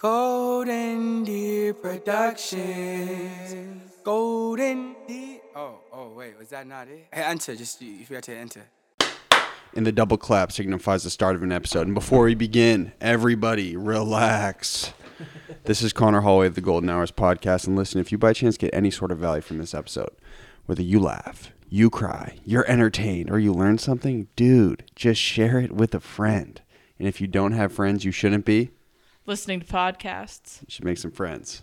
Golden Deer Productions. Golden Deer. Oh, oh, wait, was that not it? Hey, enter. Just you, you forgot to enter. And the double clap signifies the start of an episode. And before we begin, everybody relax. this is Conor Holway of the Golden Hours podcast. And listen, if you by chance get any sort of value from this episode, whether you laugh, you cry, you're entertained, or you learn something, dude, just share it with a friend. And if you don't have friends, you shouldn't be. Listening to podcasts. You should make some friends.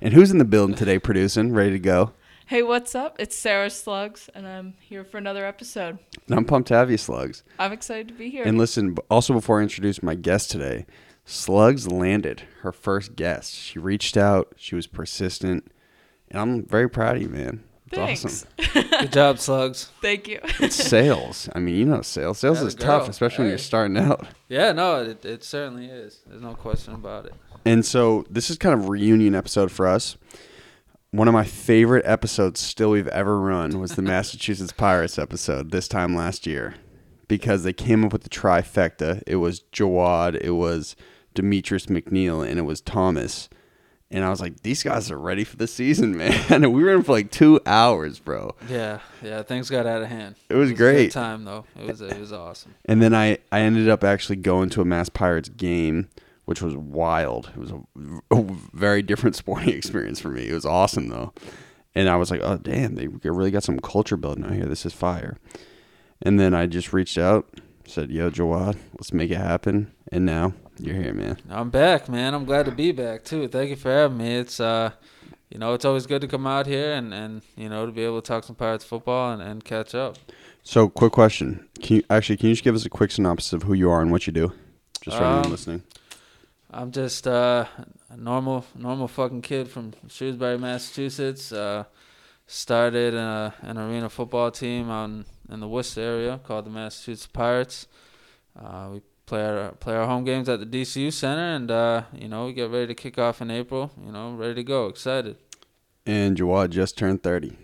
And who's in the building today producing, ready to go? Hey, what's up? It's Sarah Slugs, and I'm here for another episode. And I'm pumped to have you, Slugs. I'm excited to be here. And listen, also before I introduce my guest today, Slugs landed her first guest. She reached out, she was persistent, and I'm very proud of you, man. It's Thanks. awesome. Good job, Slugs. Thank you. It's sales. I mean, you know, sales. Sales Atta is tough, girl. especially when you're starting out. Yeah, no, it, it certainly is. There's no question about it. And so this is kind of a reunion episode for us. One of my favorite episodes still we've ever run was the Massachusetts Pirates episode this time last year because they came up with the trifecta. It was Jawad, it was Demetrius McNeil, and it was Thomas. And I was like, these guys are ready for the season, man. And we were in for like two hours, bro. Yeah, yeah, things got out of hand. It was a good great. time though. It was it was awesome. And then I, I ended up actually going to a Mass Pirates game, which was wild. It was a, a very different sporting experience for me. It was awesome though, and I was like, oh damn, they really got some culture building out here. This is fire. And then I just reached out, said, yo, Jawad, let's make it happen. And now you're here, man. I'm back, man. I'm glad to be back too. Thank you for having me. It's uh, you know, it's always good to come out here and and you know to be able to talk some Pirates football and, and catch up. So, quick question: Can you actually can you just give us a quick synopsis of who you are and what you do, just for anyone Um, listening? I'm just uh, a normal normal fucking kid from Shrewsbury, Massachusetts. Uh, started a, an arena football team out in, in the Worcester area called the Massachusetts Pirates. Uh, we play our play our home games at the DCU Center, and uh, you know we get ready to kick off in April. You know, ready to go, excited. And Jawad just turned thirty.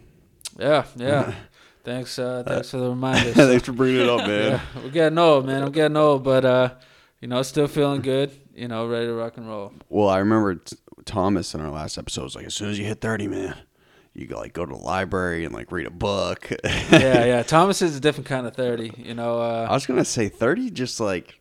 Yeah, yeah. thanks, uh, thanks for the reminder. Thanks for bringing it up, man. Yeah, we're getting old, man. I'm getting old, but uh, you know, still feeling good. You know, ready to rock and roll. Well, I remember t- Thomas in our last episode was like, as soon as you hit 30, man, you go, like go to the library and like read a book. yeah, yeah. Thomas is a different kind of thirty. You know, I uh, was gonna say 30, just like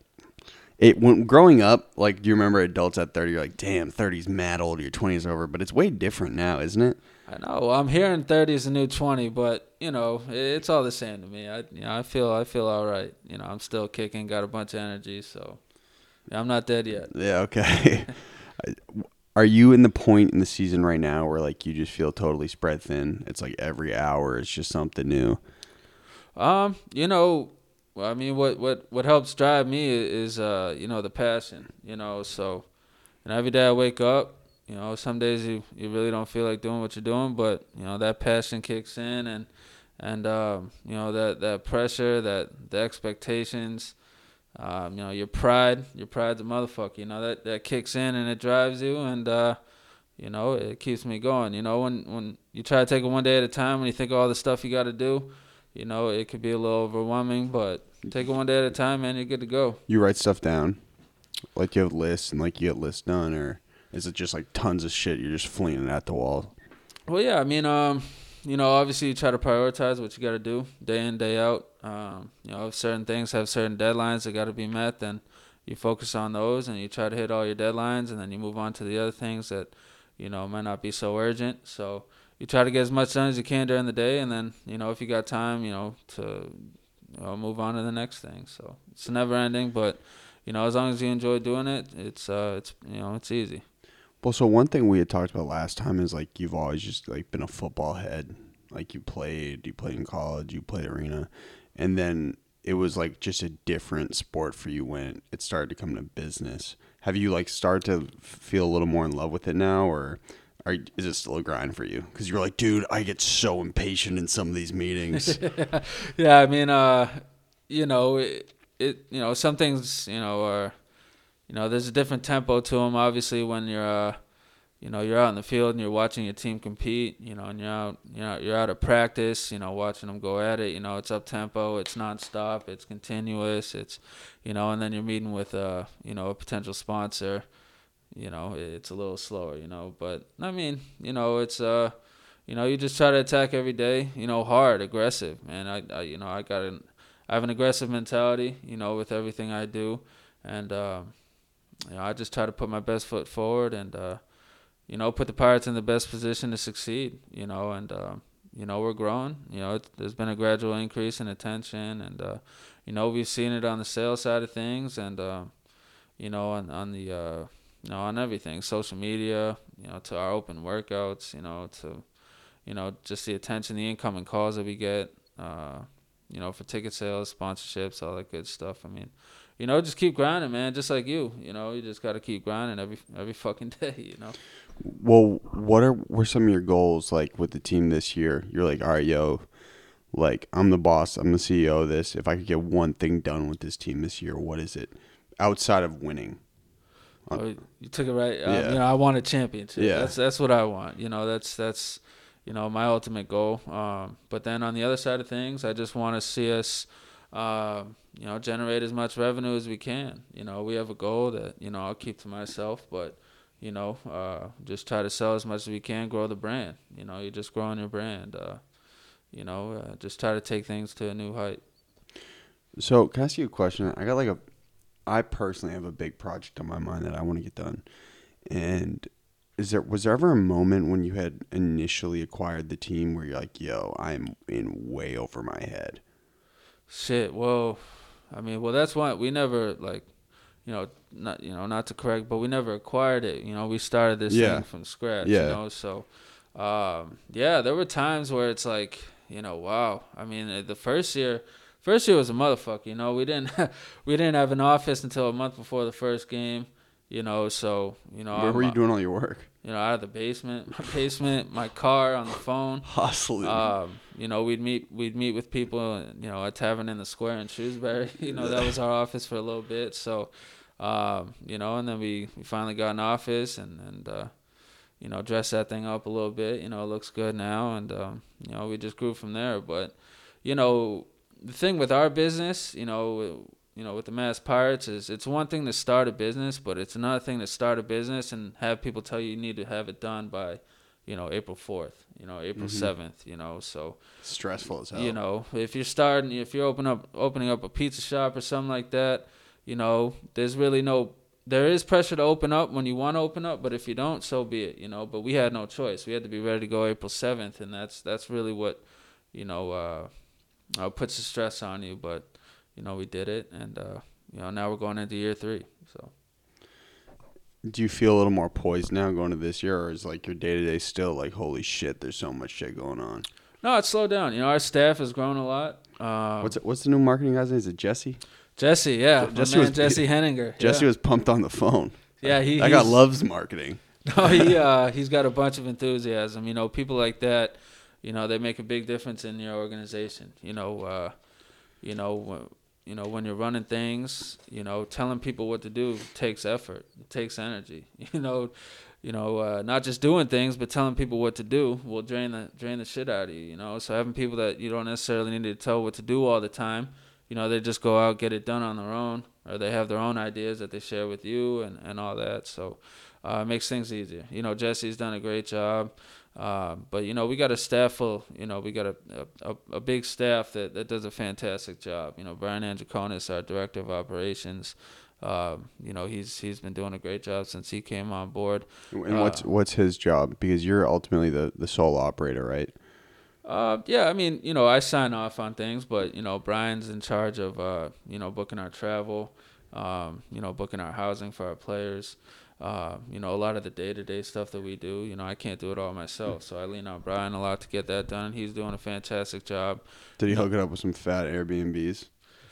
it. When growing up, like, do you remember adults at 30? You're like, damn, 30's mad old. Your 20s over, but it's way different now, isn't it? I know I'm hearing thirty is a new twenty, but you know, it's all the same to me. I, you know, I feel, I feel all right. You know, I'm still kicking, got a bunch of energy, so I'm not dead yet. Yeah. Okay. Are you in the point in the season right now where like you just feel totally spread thin? It's like every hour, it's just something new. Um, you know, well, I mean, what what what helps drive me is uh, you know, the passion. You know, so and every day I wake up, you know, some days you you really don't feel like doing what you're doing, but you know that passion kicks in, and and um, you know that that pressure, that the expectations. Um, you know your pride, your pride's a motherfucker. You know that that kicks in and it drives you, and uh, you know it keeps me going. You know when when you try to take it one day at a time, when you think all the stuff you got to do, you know, it could be a little overwhelming, but take it one day at a time, man. You're good to go. You write stuff down, like you have lists and like you get lists done, or is it just like tons of shit you're just flinging it at the wall? Well, yeah, I mean, um, you know, obviously you try to prioritize what you got to do day in, day out. Um, you know, if certain things have certain deadlines that got to be met, then you focus on those and you try to hit all your deadlines, and then you move on to the other things that, you know, might not be so urgent. So you try to get as much done as you can during the day, and then, you know, if you got time, you know, to know, move on to the next thing. So it's never ending, but you know, as long as you enjoy doing it, it's uh, it's you know, it's easy. Well, so one thing we had talked about last time is like you've always just like been a football head. Like you played, you played in college, you played arena, and then it was like just a different sport for you when it started to come to business. Have you like started to feel a little more in love with it now, or are, is it still a grind for you? Because you're like, dude, I get so impatient in some of these meetings. yeah, I mean, uh, you know, it, it, you know, some things, you know, are, you know, there's a different tempo to them. Obviously, when you're, uh, you know, you're out in the field and you're watching your team compete, you know, and you're out, you know, you're out of practice, you know, watching them go at it. You know, it's up tempo, it's nonstop, it's continuous, it's, you know, and then you're meeting with, uh, you know, a potential sponsor. You know, it's a little slower, you know. But I mean, you know, it's uh, you know, you just try to attack every day, you know, hard, aggressive, man. I, I you know, I got an, I have an aggressive mentality, you know, with everything I do, and um, you know, I just try to put my best foot forward and uh, you know, put the Pirates in the best position to succeed, you know, and um, you know, we're growing. You know, it, there's been a gradual increase in attention, and uh, you know, we've seen it on the sales side of things, and uh, you know, on on the uh, you know, on everything, social media, you know, to our open workouts, you know, to you know, just the attention, the incoming calls that we get, uh, you know, for ticket sales, sponsorships, all that good stuff. I mean, you know, just keep grinding, man. Just like you, you know, you just got to keep grinding every every fucking day, you know. Well, what are were some of your goals like with the team this year? You're like, all right, yo, like I'm the boss, I'm the CEO of this. If I could get one thing done with this team this year, what is it? Outside of winning. Oh, you took it right. Um, Yeah. You know, I want a championship. Yeah. That's that's what I want. You know, that's that's you know my ultimate goal. Um, but then on the other side of things, I just want to see us, uh, you know, generate as much revenue as we can. You know, we have a goal that you know I'll keep to myself, but you know, uh, just try to sell as much as we can, grow the brand. You know, you're just growing your brand. Uh, you know, uh, just try to take things to a new height. So, can I ask you a question? I got like a, I personally have a big project on my mind that I want to get done, and is there was there ever a moment when you had initially acquired the team where you're like, yo, I'm in way over my head? Shit. Well, I mean, well, that's why we never like, you know, not you know, not to correct, but we never acquired it. You know, we started this Yeah. thing from scratch. Yeah. You know, so, um, yeah, there were times where it's like, you know, wow. I mean, the first year, first year was a motherfucker. You know, we didn't we didn't have an office until a month before the first game. You know, so you know, Where I'm, were you doing all your work? You know, out of the basement, my basement, my car on the phone. Hustling. Um, you know, we'd meet we'd meet with people, you know, at Tavern in the Square in Shrewsbury. You know, that was our office for a little bit. So, um, you know, and then we, we finally got an office and and uh, you know, dressed that thing up a little bit. You know, it looks good now, and um, you know, we just grew from there. But, you know, the thing with our business, you know, you know, with the Mass Pirates is it's one thing to start a business, but it's another thing to start a business and have people tell you you need to have it done by, you know, April fourth, you know, April Mhm. 7th you know. So Stressful as hell. you know, if you're starting, if you're open up, opening up a pizza shop or something like that, you know, there's really no, there is pressure to open up when you want to open up, but if you don't, so be it, you know. But we had no choice; we had to be ready to go April seventh, and that's that's really what, you know, uh, uh, puts the stress on you. But you know, we did it, and uh, you know, now we're going into year three. So Do you feel a little more poised now going to this year, or is like your day to day still like, holy shit, there's so much shit going on? no, it's slowed down. You know, our staff has grown a lot. Um, What's it, what's the new marketing guy's name? Is it Jesse? Jesse? Yeah, Jesse was- Jesse Henninger. Jesse yeah. was pumped on the phone. Yeah, he. I got loves marketing. No, he uh, he's got a bunch of enthusiasm. You know, people like that, you know, they make a big difference in your organization. You know, uh, you know, you know when you're running things, you know, telling people what to do takes effort. It takes energy. You know, you know, uh, not just doing things, but telling people what to do will drain the drain the shit out of you. You know, so having people that you don't necessarily need to tell what to do all the time. You know, they just go out get it done on their own, or they have their own ideas that they share with you and and all that. So uh, it makes things easier. You know, Jesse's done a great job. Uh, but you know, we got a staff full. You know, we got a a, a big staff that, that does a fantastic job. You know, Brian Andriconis, our director of operations. Um, you know, he's he's been doing a great job since he came on board. And what's Uh, what's his job? Because you're ultimately the the sole operator, right? Uh, yeah, I mean, you know, I sign off on things, but you know, Brian's in charge of uh, you know, booking our travel, um, you know, booking our housing for our players. Uh, you know, a lot of the day-to-day stuff that we do, you know, I can't do it all myself, so I lean on Brian a lot to get that done. He's doing a fantastic job. Did he hook it up with some fat Airbnbs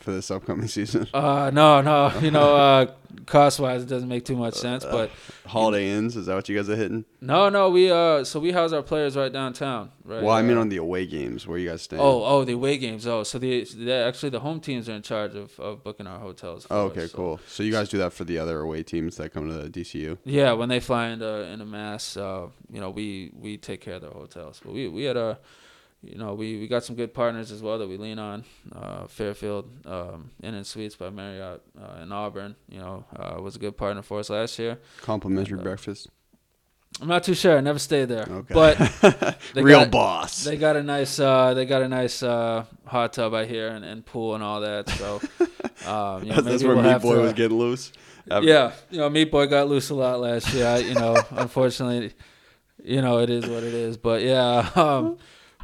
for this upcoming season? Uh, no, no, you know, uh, cost-wise, it doesn't make too much sense, but Holiday Inns, is that what you guys are hitting? no, no, we uh, so we house our players right downtown, right? Well, I mean uh, on the away games, where you guys staying? Oh, oh, the away games. Oh, so the, the actually the home teams are in charge of, of booking our hotels. For Oh, us, okay, so- cool. So you guys do that for the other away teams that come to the DCU? Yeah, when they fly into in a mass, uh, you know, we we take care of their hotels. But we we had a, you know, we, we got some good partners as well that we lean on. Uh, Fairfield um, Inn and Suites by Marriott uh, in Auburn, you know, uh, was a good partner for us last year. Complimentary Uh, breakfast. I'm not too sure. I never stayed there, Okay. but they real got- boss. they got a nice uh, they got a nice uh, hot tub I hear and, and pool and all that. So um, you know, that's where we'll Meat Boy to, was getting loose. Yeah, you know, Meat Boy got loose a lot last year. I, you know, unfortunately, you know, it is what it is. But yeah, um,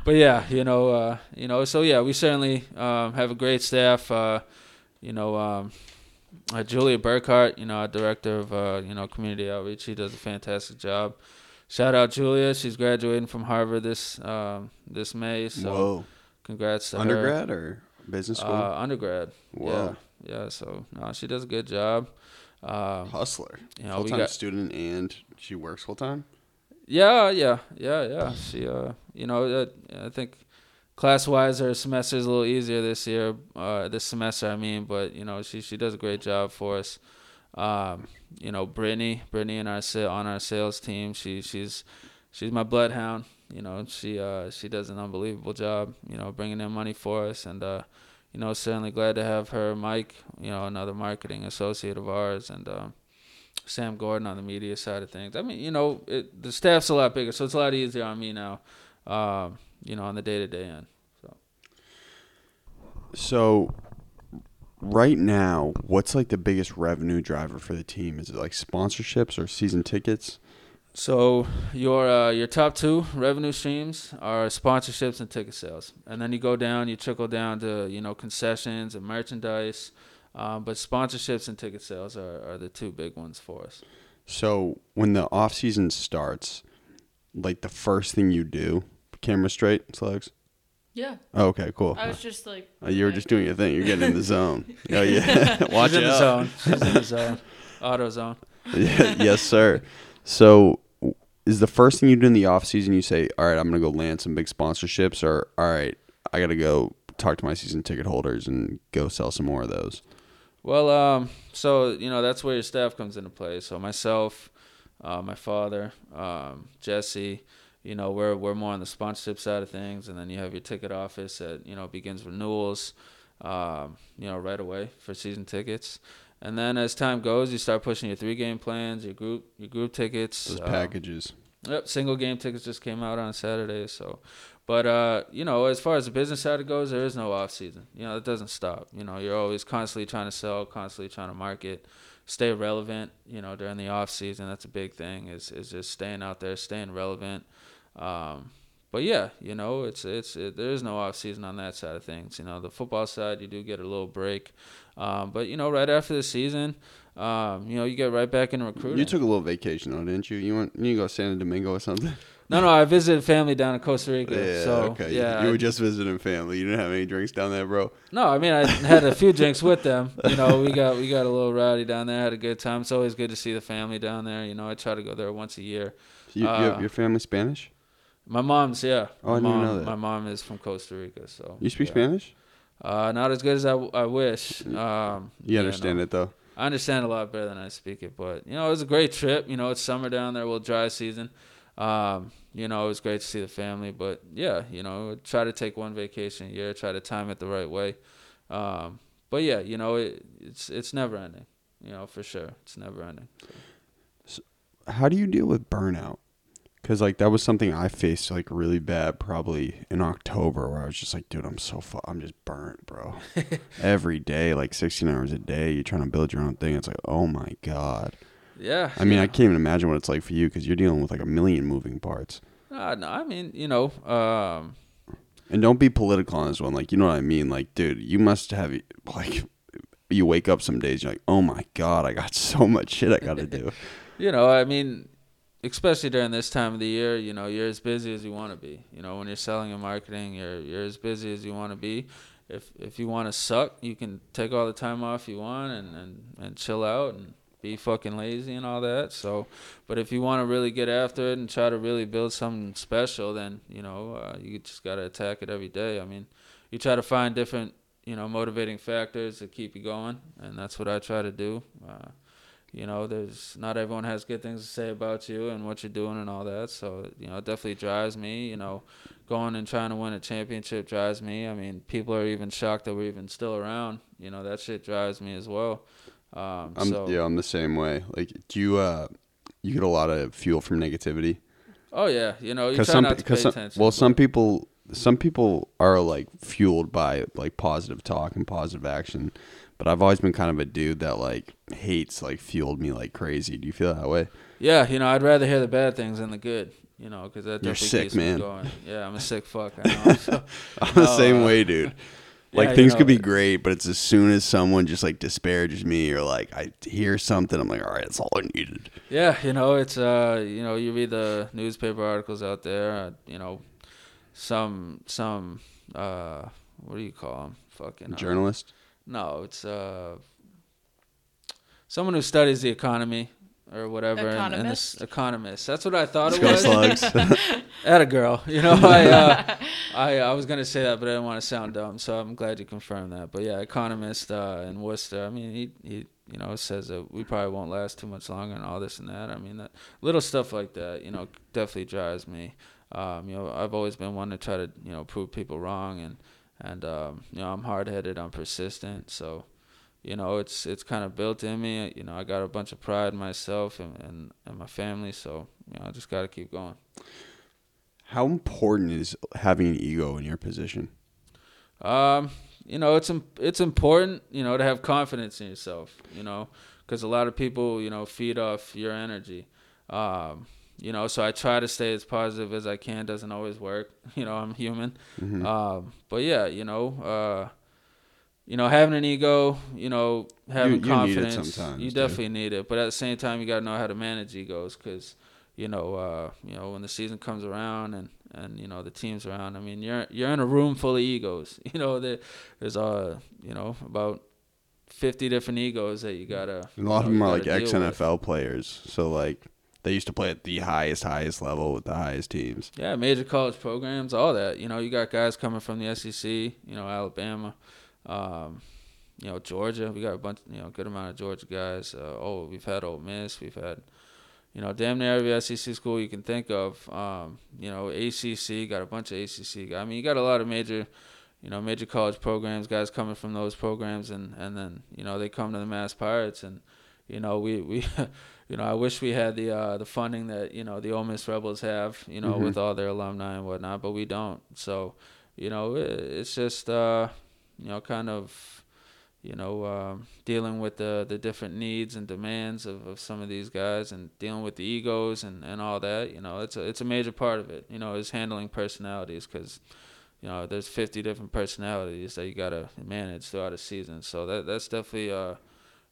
but yeah, you know, uh, you know, so yeah, we certainly um, have a great staff. Uh, you know, um, uh, Julia Burkhart, you know, our director of uh, you know community outreach, she does a fantastic job. Shout out Julia, she's graduating from Harvard this um, this May. So Whoa. congrats to her. Undergrad or business school? Uh, undergrad. Whoa. Yeah, yeah. So no, she does a good job. Um, Hustler. you know, full time got student and she works full time? Yeah, yeah, yeah, yeah. She, uh, you know, uh, I think class wise, her semester is a little easier this year. Uh, this semester, I mean, but you know, she she does a great job for us. Um, you know, Brittany, Brittany, and our on our sales team, she she's she's my bloodhound. You know, she uh she does an unbelievable job. You know, bringing in money for us, and uh, you know, certainly glad to have her, Mike. You know, another marketing associate of ours, and. Um, Sam Gordon on the media side of things. I mean, you know, it, the staff's a lot bigger, so it's a lot easier on me now. Um, you know, on the day to day end. So right now, what's like the biggest revenue driver for the team? Is it like sponsorships or season tickets? So your uh, your top two revenue streams are sponsorships and ticket sales, and then you go down, you trickle down to you know concessions and merchandise. Um, but sponsorships and ticket sales are, are the two big ones for us. So when the off season starts, like the first thing you do, camera straight, slugs. Yeah. Oh, okay, cool. I was just like. Uh, you were just doing your thing. You're getting in the zone. Oh yeah, watch She's in the zone. She's in the zone. Auto zone. Yeah, yes, sir. So, is the first thing you do in the off season you say, "All right, I'm gonna go land some big sponsorships," or "All right, I gotta go talk to my season ticket holders and go sell some more of those"? Well, um, so you know that's where your staff comes into play. So myself, uh, my father, um, Jesse, you know we're we're more on the sponsorship side of things, and then you have your ticket office that you know begins renewals, um, you know right away for season tickets, and then as time goes, you start pushing your three game plans, your group your group tickets, Those um, packages. Yep, single game tickets just came out on Saturday. So, but uh, you know, as far as the business side goes, there is no off season. You know, it doesn't stop. You know, you're always constantly trying to sell, constantly trying to market, stay relevant. You know, during the off season, that's a big thing. Is is just staying out there, staying relevant. Um, but yeah, you know, it's it's it, there is no off season on that side of things. You know, the football side, you do get a little break. Um, but you know, right after the season, um, you know, you get right back into recruiting. You took a little vacation, though, didn't you? You went, you go to San Domingo or something? No, no, I visited family down in Costa Rica. Yeah, so, okay. Yeah, you I- were just visiting family. You didn't have any drinks down there, bro. no, I mean I had a few drinks with them. You know, we got we got a little rowdy down there. Had a good time. It's always good to see the family down there. You know, I try to go there once a year. You, you Uh, have your family Spanish? My mom's yeah. Oh, I my didn't mom, know that. My mom is from Costa Rica, so You speak yeah. Spanish? Uh, not as good as I, I wish. Um, You understand it though. I understand a lot better than I speak it, but you know, it was a great trip. You know, it's summer down there, well, dry season. Um, you know, it was great to see the family, but yeah, you know, try to take one vacation a year, try to time it the right way. Um, but yeah, you know, it, it's it's never ending. You know, for sure, it's never ending. How do you deal with burnout? Because like that was something I faced like really bad probably in October where I was just like, dude, I'm so fu- I'm just burnt, bro. Every day, like 16 hours a day, you're trying to build your own thing. It's like, oh my god. Yeah. I mean, yeah. I can't even imagine what it's like for you because you're dealing with like a million moving parts. Uh, no, I mean, you know, um, And don't be political on this one. Like, you know what I mean? Like, dude, you must have like you wake up some days, you're like, oh my god, I got so much shit I got to do. you know, I mean, especially during this time of the year, you know, you're as busy as you want to be. You know, when you're selling and marketing, you're you're as busy as you want to be. If if you want to suck, you can take all the time off you want and and and chill out and be fucking lazy and all that. So, but if you want to really get after it and try to really build something special, then you know, uh, you just got to attack it every day. I mean, you try to find different you know motivating factors to keep you going, and that's what I try to do. Uh, you know, there's not everyone has good things to say about you and what you're doing and all that. So, you know, it definitely drives me, you know, going and trying to win a championship drives me. I mean, people are even shocked that we're even still around. You know, that shit drives me as well. Um, I'm so, yeah, I'm the same way. Like, do you uh, you get a lot of fuel from negativity? Oh yeah, you know, you Because some, not to pay because some, well, but- some people, some people are like fueled by like positive talk and positive action, but I've always been kind of a dude that like hates like fueled me like crazy. Do you feel that way? Yeah, you know, I'd rather hear the bad things than the good. You know, because that You're sick, man. Yeah, I'm a sick fuck. I know. So, I'm the No, same uh, way, dude. Like yeah, you things know, could be great, but it's as soon as someone just like disparages me or like I hear something, I'm like, all right, that's all I needed. Yeah, you know, it's uh, you know, you read the newspaper articles out there. Uh, you know, some some uh, what do you call them? Fucking uh, Journalist. No, it's uh, someone who studies the economy or whatever. and- And, this Economist? economist. That's what I thought it Let's go was. slugs. At a girl, you know, I, uh, I I was gonna say that, but I didn't want to sound dumb, so I'm glad you confirmed that. But yeah, economist uh, in Worcester. I mean, he he you know says that we probably won't last too much longer and all this and that. I mean, that little stuff like that, you know, definitely drives me. Um, you know, I've always been one to try to you know prove people wrong, and and um, you know I'm hard headed, I'm persistent, so you know it's it's kind of built in me. You know, I got a bunch of pride in myself and and, and my family, so you know I just got to keep going. How important is having an ego in your position? Um, you know, it's it's important, you know, to have confidence in yourself, you know, because a lot of people, you know, feed off your energy. Um, you know, so I try to stay as positive as I can. Doesn't always work, you know. I'm human. Mhm. Um, but yeah, you know, uh, you know, having an ego, you know, having you need it confidence, sometimes, you dude. definitely need it. But at the same time, you got to know how to manage egos, because you know, uh, you know, when the season comes around and and you know the team's around, I mean, you're you're in a room full of egos. You know, there, there's uh, you know, about fifty different egos that you gotta. And a lot of them are like ex. NFL players, so like they used to play at the highest, highest level with the highest teams. Yeah, major college programs, all that. You know, you got guys coming from the SEC. You know, Alabama, um, you know, Georgia. We got a bunch, you know, good amount of Georgia guys. Uh, oh, we've had Ole Miss. We've had, you know, damn near every SEC school you can think of. Um, you know, ACC got a bunch of ACC. guys. I mean, you got a lot of major, you know, major college programs. Guys coming from those programs, and and then you know they come to the Mass Pirates, and you know we we. You know, I wish we had the uh, the funding that you know the Ole Miss Rebels have. You know, Mhm. with all their alumni and whatnot, but we don't. So, you know, it, it's just uh, you know, kind of, you know, um, dealing with the the different needs and demands of, of some of these guys, and dealing with the egos and, and all that. You know, it's a it's a major part of it. You know, is handling personalities because. You know, there's 50 different personalities that you gotta manage throughout a season. So that that's definitely uh,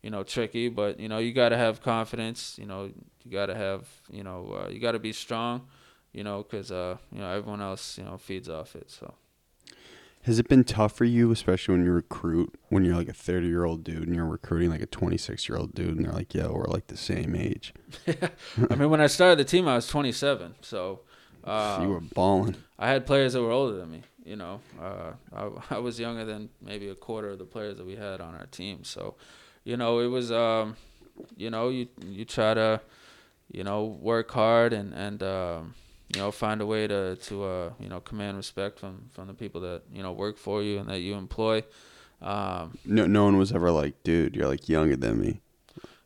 you know, tricky, but you know, you got to have confidence. You know, you got to have, you know, uh, you got to be strong. You know, because uh, you know, everyone else, you know, feeds off it. So Has it been tough for you, especially when you recruit, when you're like a 30 year old dude and you're recruiting like a 26 year old dude, and they're like, "Yo, we're like the same age." I mean, when I started the team, I was 27. So uh, you were balling. I had players that were older than me. You know, uh, I, I was younger than maybe a quarter of the players that we had on our team. So, you know, it was, um, you know, you you try to, you know, work hard and and um, you know find a way to to uh, you know command respect from from the people that you know work for you and that you employ. Um, No, no one was ever like, "Dude, you're like younger than me."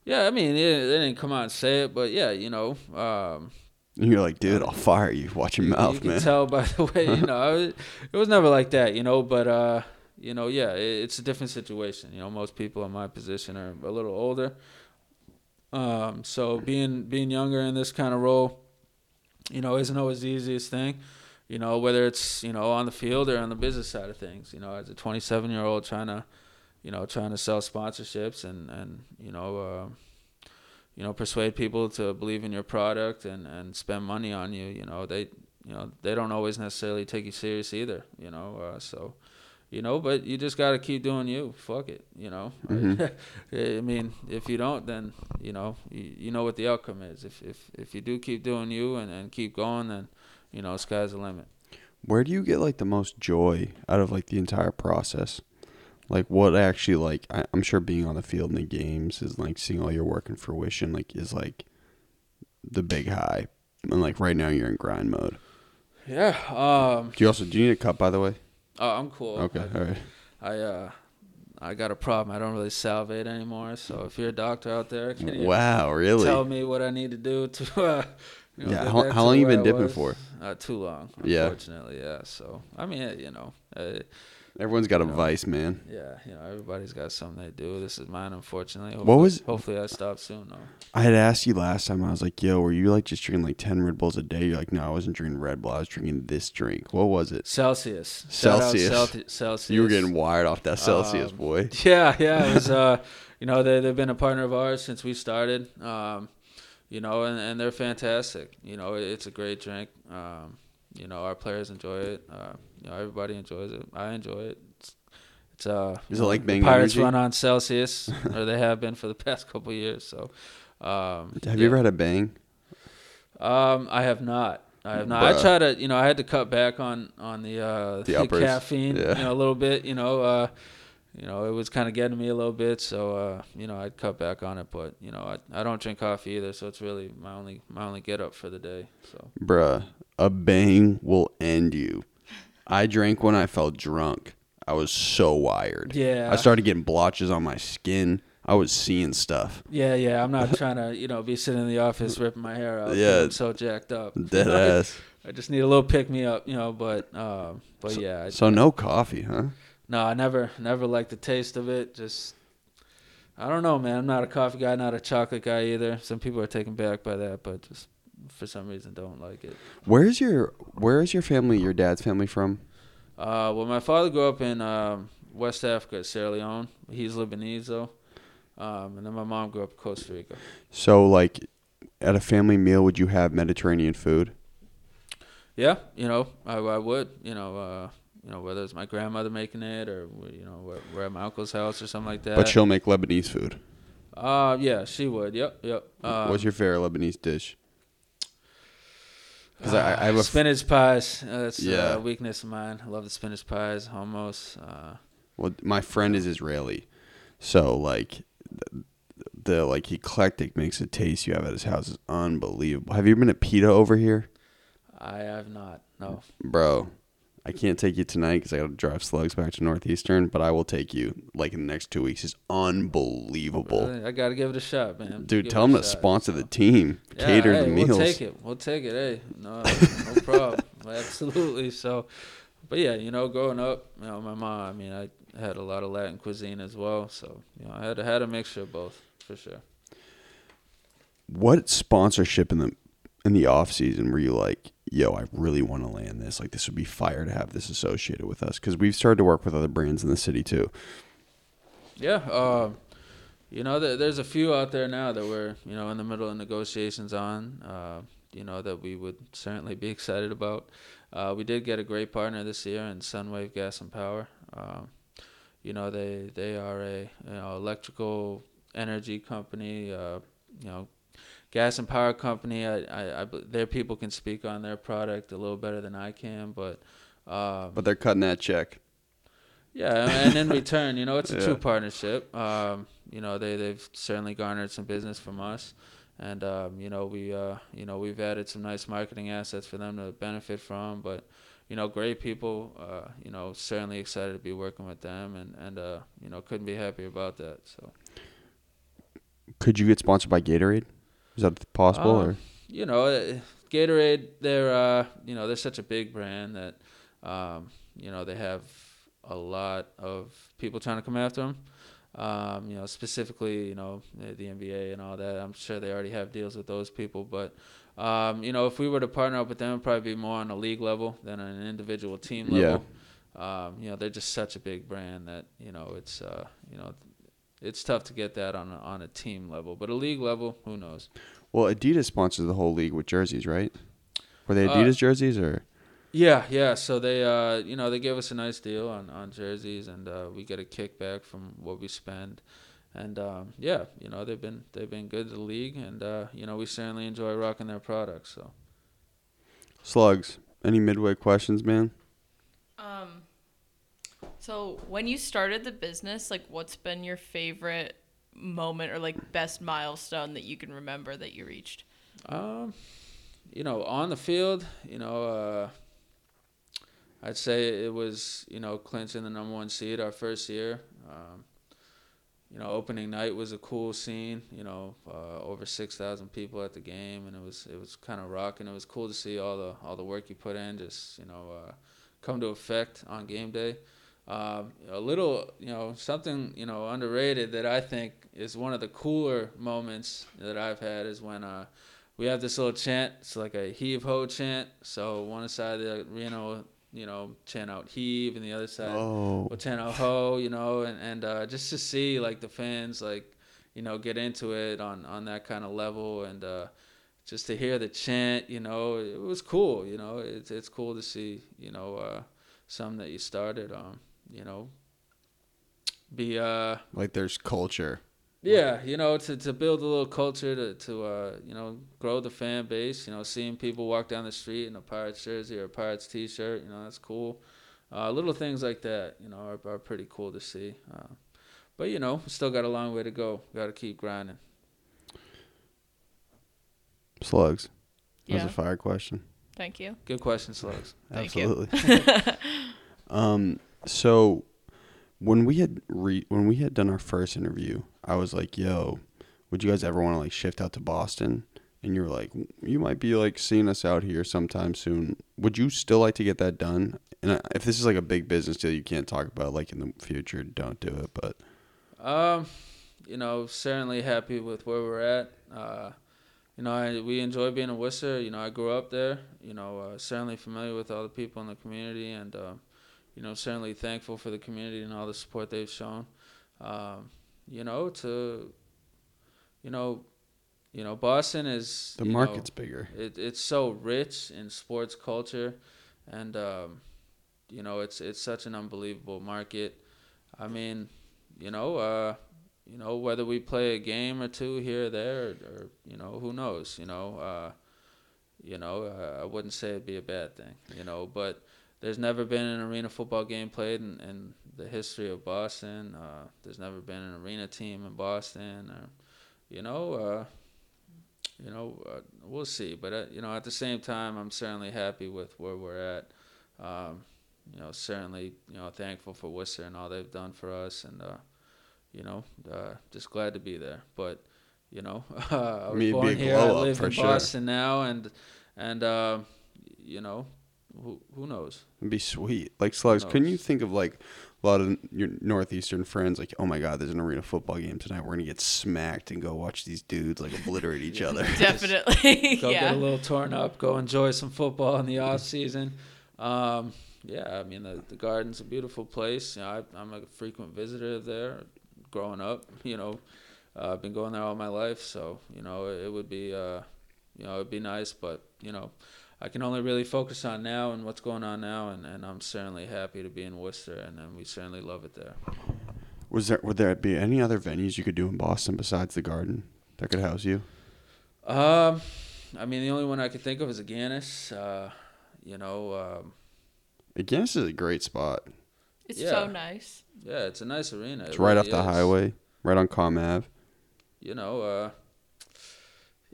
yeah, I mean, they, they didn't come out and say it, but yeah, you know, um, you're like, "Dude, I'll fire you. Watch your you, mouth, you can man." tell by the way, you know, I was, it was never like that, you know. But uh, you know, yeah, it, it's a different situation. You know, most people in my position are a little older. Um, so being being younger in this kind of role, you know, isn't always the easiest thing. You know, whether it's you know on the field or on the business side of things. You know, as a 27 year old trying to, you know, trying to sell sponsorships and and you know. Uh, you know, persuade people to believe in your product and, and spend money on you. You know, they you know they don't always necessarily take you serious either. You know, uh, so you know, but you just got to keep doing you. Fuck it. You know, Mhm. I mean, if you don't, then you know you, you know what the outcome is. If if if you do keep doing you and, and keep going, then you know sky's the limit. Where do you get like the most joy out of like the entire process? Like what actually like I, I'm sure being on the field in the games is like seeing all your work in fruition like is like the big high. And like right now you're in grind mode. Yeah. Um. Do you also do you need a cup by the way? Oh, I'm cool. Okay, I, all right. I uh, I got a problem. I don't really salivate anymore. So if you're a doctor out there, can you Wow, really? tell me what I need to do to? Uh, you know, Yeah, how- how long you been I dipping was? for? Uh, too long. Yeah. Unfortunately, yeah. So I mean, you know, uh, Everyone's got a You know. vice, man. yeah, you know, everybody's got something they do. This is mine, unfortunately. Hopefully, What was- Hopefully, I stop soon though. I had asked you last time. I was like, "Yo, were you like just drinking like ten Red Bulls a day?" You're like, "No, I wasn't drinking Red Bull. I was drinking this drink. What was it? Celsius. Out Celsius. Celsius. You were getting wired off that Celsius, Um, boy." Yeah, yeah. It was, uh, you know, they they've been a partner of ours since we started. Um, you know, and, and they're fantastic. You know, it's a great drink. Um, you know, our players enjoy it. Uh, you know, everybody enjoys it. I enjoy it. It's, it's uh, Is it like the Bang Pirates Energy? run on Celsius, or they have been for the past couple of years. So, um, Have yeah. you ever had a bang? Um, I have not. I have not. I Bruh. try to, you know, I had to cut back on on the uh, The uppers. caffeine, Yeah. you know, a little bit. You know, uh, you know, it was kind of getting me a little bit, so uh, you know, I'd cut back on it. But you know, I I don't drink coffee either, so it's really my only my only get up for the day. So Bruh, a bang will end you. I drank when I felt drunk. I was so wired. yeah, I started getting blotches on my skin. I was seeing stuff. yeah, yeah. I'm not trying to, you know, be sitting in the office ripping my hair out. Yeah. I'm so jacked up. Dead ass. I just need a little pick me up, you know. But um, but yeah, I, So no coffee, huh? No, I never never liked the taste of it. Just I don't know, man. I'm not a coffee guy, not a chocolate guy either. Some people are taken back by that, but just for some reason don't like it. Where's your Where's your family? Your dad's family from? Uh, well, my father grew up in um, West Africa, Sierra Leone. He's Lebanese though, um, and then my mom grew up in Costa Rica. So like, at a family meal, would you have Mediterranean food? Yeah, you know, I, I would, you know, uh, you know, whether it's my grandmother making it or you know, we're, at my uncle's house or something like that. But she'll make Lebanese food. uh, yeah, she would. Yep, yep. Um, What's your favorite Lebanese dish? Because I, I have a f- spinach pies. Uh, that's Yeah. a weakness of mine. I love the spinach pies, hummus. Uh, well, my friend is Israeli, so like the, the like eclectic mix of taste you have at his house is unbelievable. Have you been to Pita over here, I have not. No. bro? I can't take you tonight because I got to drive slugs back to Northeastern, but I will take you like in the next two weeks. It's unbelievable. I got to give it a shot, man. Dude, Give tell them to shot, sponsor so. the team, Yeah, cater hey, the meals. We'll take it. We'll take it. Hey, no, no problem. Absolutely. So, but yeah, you know, growing up, you know, my mom. I mean, I had a lot of Latin cuisine as well, so you know, I had had a mixture of both for sure. What sponsorship in the in the off season were you like, yo, I really want to land this. Like this would be fire to have this associated with us because we've started to work with other brands in the city too. Yeah, um, you know, there, there's a few out there now that we're, you know, in the middle of negotiations on. Uh, you know, that we would certainly be excited about. Uh, we did get a great partner this year in Sunwave Gas and Power. Um, you know, they they are a you know electrical energy company. Uh, you know, gas and power company. I, I, I their people can speak on their product a little better than I can, but. Um, But they're cutting that check. yeah, and in return, you know, it's a Yeah. true partnership. Um, you know, they they've certainly garnered some business from us, and um, you know, we uh, you know, we've added some nice marketing assets for them to benefit from. But you know, great people. Uh, you know, certainly excited to be working with them, and and uh, you know, couldn't be happier about that. So. Could you get sponsored by Gatorade? Is that possible? Um, or you know, uh, Gatorade, they're uh, you know, they're such a big brand that um, you know, they have a lot of people trying to come after them. Um, you know, specifically, you know, the, the NBA and all that. I'm sure they already have deals with those people, but um, you know, if we were to partner up with them, it'd probably be more on a league level than on an individual team Yeah. level. Um, you know, they're just such a big brand that you know it's uh, you know it's tough to get that on a, on a team level, but a league level, who knows? well, Adidas sponsors the whole league with jerseys, right? Were they Uh, Adidas jerseys or? Yeah, yeah. So they, uh, you know, they gave us a nice deal on, on jerseys, and uh, we get a kickback from what we spend. And um, yeah, you know, they've been they've been good to the league, and uh, you know, we certainly enjoy rocking their products. So Slugs. Any midway questions, man? Um, so when you started the business, like, what's been your favorite moment or like best milestone that you can remember that you reached? Um, you know, on the field, you know, uh, I'd say it was you know clinching the number one seed our first year. Um, you know, opening night was a cool scene. You know, uh, over six thousand people at the game, and it was it was kind of rocking. It was cool to see all the all the work you put in, just you know, uh, come to effect on game day. Um, a little, you know, something you know underrated that I think is one of the cooler moments that I've had is when uh, we have this little chant. It's like a heave ho chant. So one side of the arena will, you know, chant out heave, and the other side Oh, will chant out ho, you know, and and uh, just to see like the fans like, you know, get into it on on that kind of level, and uh, just to hear the chant, you know, it was cool. You know, it's it's cool to see, you know, uh, some that you started, um, you know, be uh like there's culture. yeah, you know, to, to build a little culture to to uh, you know grow the fan base. You know, seeing people walk down the street in a Pirates jersey or a Pirates T-shirt, you know, that's cool. Uh, little things like that, you know, are, are pretty cool to see. Uh, but you know, still got a long way to go. Got to keep grinding. Slugs. That Yeah. was a fire question. Thank you. Good question, Slugs. Thank you. Absolutely. um, so when we had re- when we had done our first interview, I was like, "Yo, would you guys ever want to like shift out to Boston?" And you were like, "You might be like seeing us out here sometime soon. Would you still like to get that done?" And if this is like a big business deal you can't talk about like in the future, don't do it. But Um, you know, certainly happy with where we're at. Uh, you know, I, we enjoy being in Worcester. You know, I grew up there. You know, uh, certainly familiar with all the people in the community, and uh, you know, certainly thankful for the community and all the support they've shown. Um, you know, to you know, you know, Boston is the you know, market's bigger. it, it's so rich in sports culture, and um, you know it's it's such an unbelievable market. I mean, you know, uh, you know whether we play a game or two here or there, or, or you know who knows, you know, uh, you know uh, I wouldn't say it'd be a bad thing, you know, but there's never been an arena football game played in, in the history of Boston. Uh, there's never been an arena team in Boston, or you know. Uh, you know, uh, we'll see. But uh, you know, at the same time, I'm certainly happy with where we're at. Um, you know, certainly, you know, thankful for Worcester and all they've done for us, and uh, you know, uh, just glad to be there. But you know, I was mean, born here. I live in sure. Boston now, and and uh, you know, who who knows? It'd be sweet. Like slugs. Couldn't you think of like a lot of your northeastern friends? Like, oh my god, there's an arena football game tonight. We're gonna get smacked and go watch these dudes like obliterate each other. Definitely. go yeah. get a little torn up, go enjoy some football in the off season. Um, yeah, I mean the the garden's a beautiful place. You know, I, I'm a frequent visitor there. Growing up, you know, uh, I've been going there all my life, so you know it, would be, uh, you know, it'd be nice. But you know, I can only really focus on now and what's going on now, and, and I'm certainly happy to be in Worcester, and, and we certainly love it there. Was there would there be any other venues you could do in Boston besides the Garden that could house you? Um, I mean, the only one I could think of is Agganis. Uh, you know, um, Agganis, is a great spot. It's Yeah. so nice. yeah, it's a nice arena. It's It right off the is. highway, right on Comm Ave. You know, uh,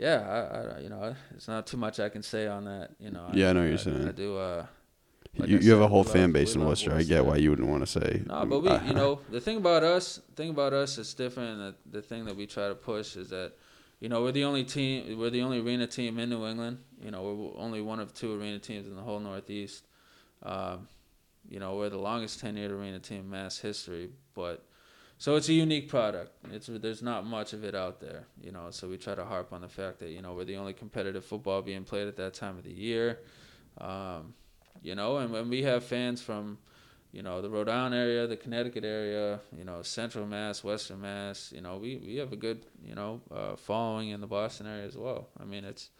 yeah, I, I, you know, it's not too much I can say on that. You know, Yeah, I know what you're saying. I do. Uh, Like you, I you have a whole fan base in Worcester. I get why you wouldn't want to say. No, but we, you know, the thing about us, the thing about us is different. The, the thing that we try to push is that, you know, we're the only team, we're the only arena team in New England. You know, we're only one of two arena teams in the whole Northeast. Um, you know, we're the longest tenured arena team in mass history, but so it's a unique product. It's there's not much of it out there. You know, so we try to harp on the fact that you know we're the only competitive football being played at that time of the year. Um, you know, and when we have fans from you know, the Rhode Island area, the Connecticut area, you know, Central Mass, Western Mass, you know, we, we have a good, you know, uh, following in the Boston area as well. I mean, it's,